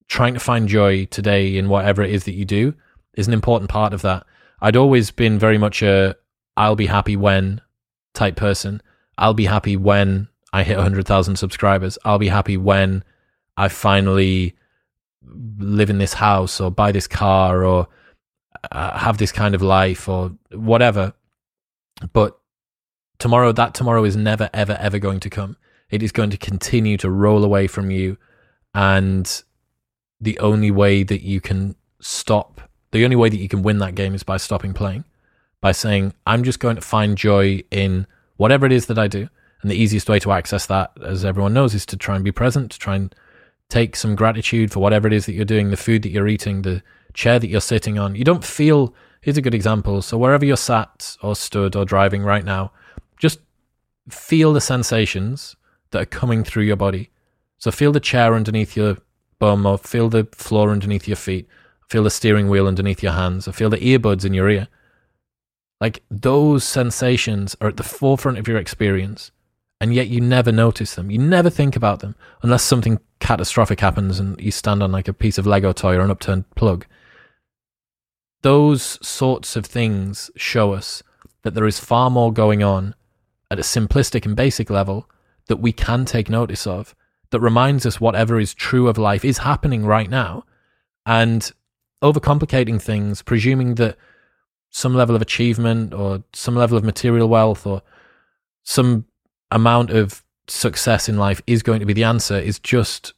trying to find joy today in whatever it is that you do is an important part of that. I'd always been very much a I'll be happy when type person. I'll be happy when I hit 100,000 subscribers. I'll be happy when I finally live in this house or buy this car or uh, have this kind of life or whatever. But tomorrow, that tomorrow is never, ever, ever going to come. It is going to continue to roll away from you. And the only way that you can stop, the only way that you can win that game is by stopping playing, by saying, I'm just going to find joy in whatever it is that I do. And the easiest way to access that, as everyone knows, is to try and be present, to try and take some gratitude for whatever it is that you're doing, the food that you're eating, the chair that you're sitting on. You don't feel, here's a good example. So, wherever you're sat or stood or driving right now, just feel the sensations that are coming through your body. So, feel the chair underneath your bum feel the floor underneath your feet, feel the steering wheel underneath your hands, or feel the earbuds in your ear. Like those sensations are at the forefront of your experience, and yet you never notice them. You never think about them unless something catastrophic happens and you stand on like a piece of Lego toy or an upturned plug. Those sorts of things show us that there is far more going on at a simplistic and basic level that we can take notice of that reminds us whatever is true of life is happening right now. And overcomplicating things, presuming that some level of achievement or some level of material wealth or some amount of success in life is going to be the answer is just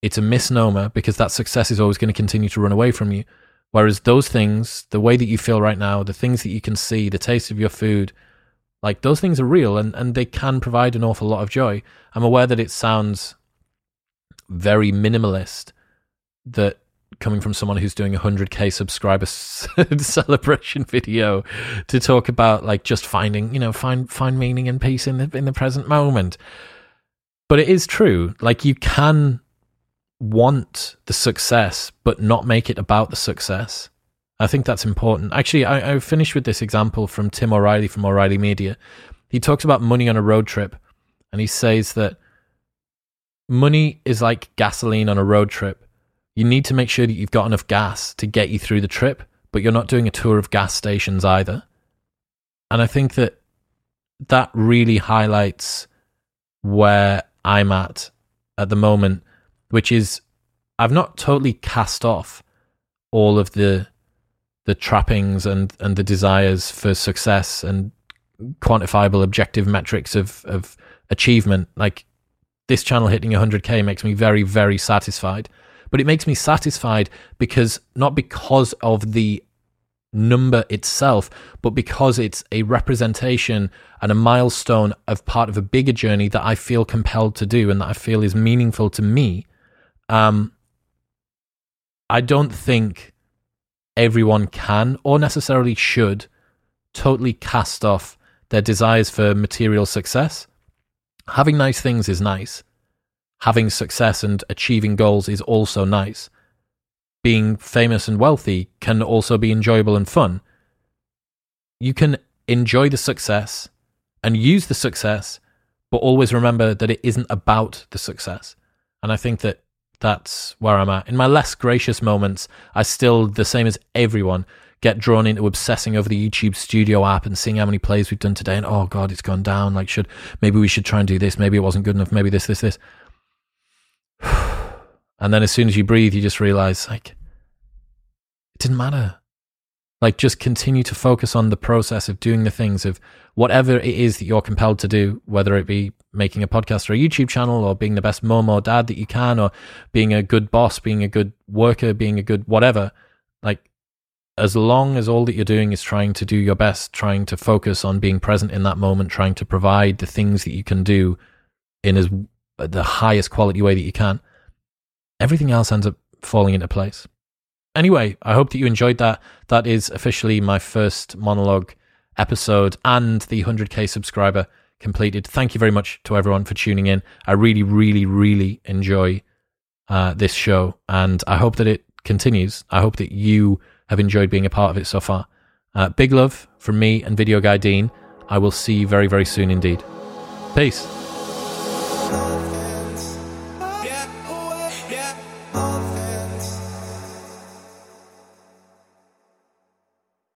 it's a misnomer because that success is always going to continue to run away from you whereas those things the way that you feel right now the things that you can see the taste of your food Like those things are real and, and they can provide an awful lot of joy. I'm aware that it sounds very minimalist that coming from someone who's doing a 100k subscriber celebration video to talk about like just finding, you know, find find meaning and peace in the in the present moment. But it is true. Like you can want the success but not make it about the success. I think that's important. Actually, I, I finished with this example from Tim O'Reilly from O'Reilly Media. He talks about money on a road trip, and he says that money is like gasoline on a road trip. You need to make sure that you've got enough gas to get you through the trip, but you're not doing a tour of gas stations either. And I think that that really highlights where I'm at at the moment, which is I've not totally cast off all of the the trappings and and the desires for success and quantifiable objective metrics of of achievement. Like this channel hitting 100k makes me very very satisfied. But it makes me satisfied because not because of the number itself but because it's a representation and a milestone of part of a bigger journey that I feel compelled to do and that I feel is meaningful to me. Um I don't think everyone can or necessarily should totally cast off their desires for material success. Having nice things is nice. Having success and achieving goals is also nice. Being famous and wealthy can also be enjoyable and fun. You can enjoy the success and use the success, but always remember that it isn't about the success. And I think that that's where I'm at. In my less gracious moments, I still, the same as everyone, get drawn into obsessing over the YouTube Studio app and seeing how many plays we've done today. And oh god, it's gone down. Like, should maybe we should try and do this? Maybe it wasn't good enough. Maybe this, this, this. And then as soon as you breathe, you just realize like it didn't matter. Like, just continue to focus on the process of doing the things of whatever it is that you're compelled to do, whether it be making a podcast or a YouTube channel or being the best mom or dad that you can or being a good boss, being a good worker, being a good whatever. Like, as long as all that you're doing is trying to do your best, trying to focus on being present in that moment, trying to provide the things that you can do in as the highest quality way that you can, everything else ends up falling into place anyway, I hope that you enjoyed that. That is officially my first monologue episode and the 100k subscriber completed. Thank you very much to everyone for tuning in. I really, really, really enjoy uh, this show, and I hope that it continues. I hope that you have enjoyed being a part of it so far. Uh, big love from me and Video Guy Dean. I will see you very, very soon indeed. Peace.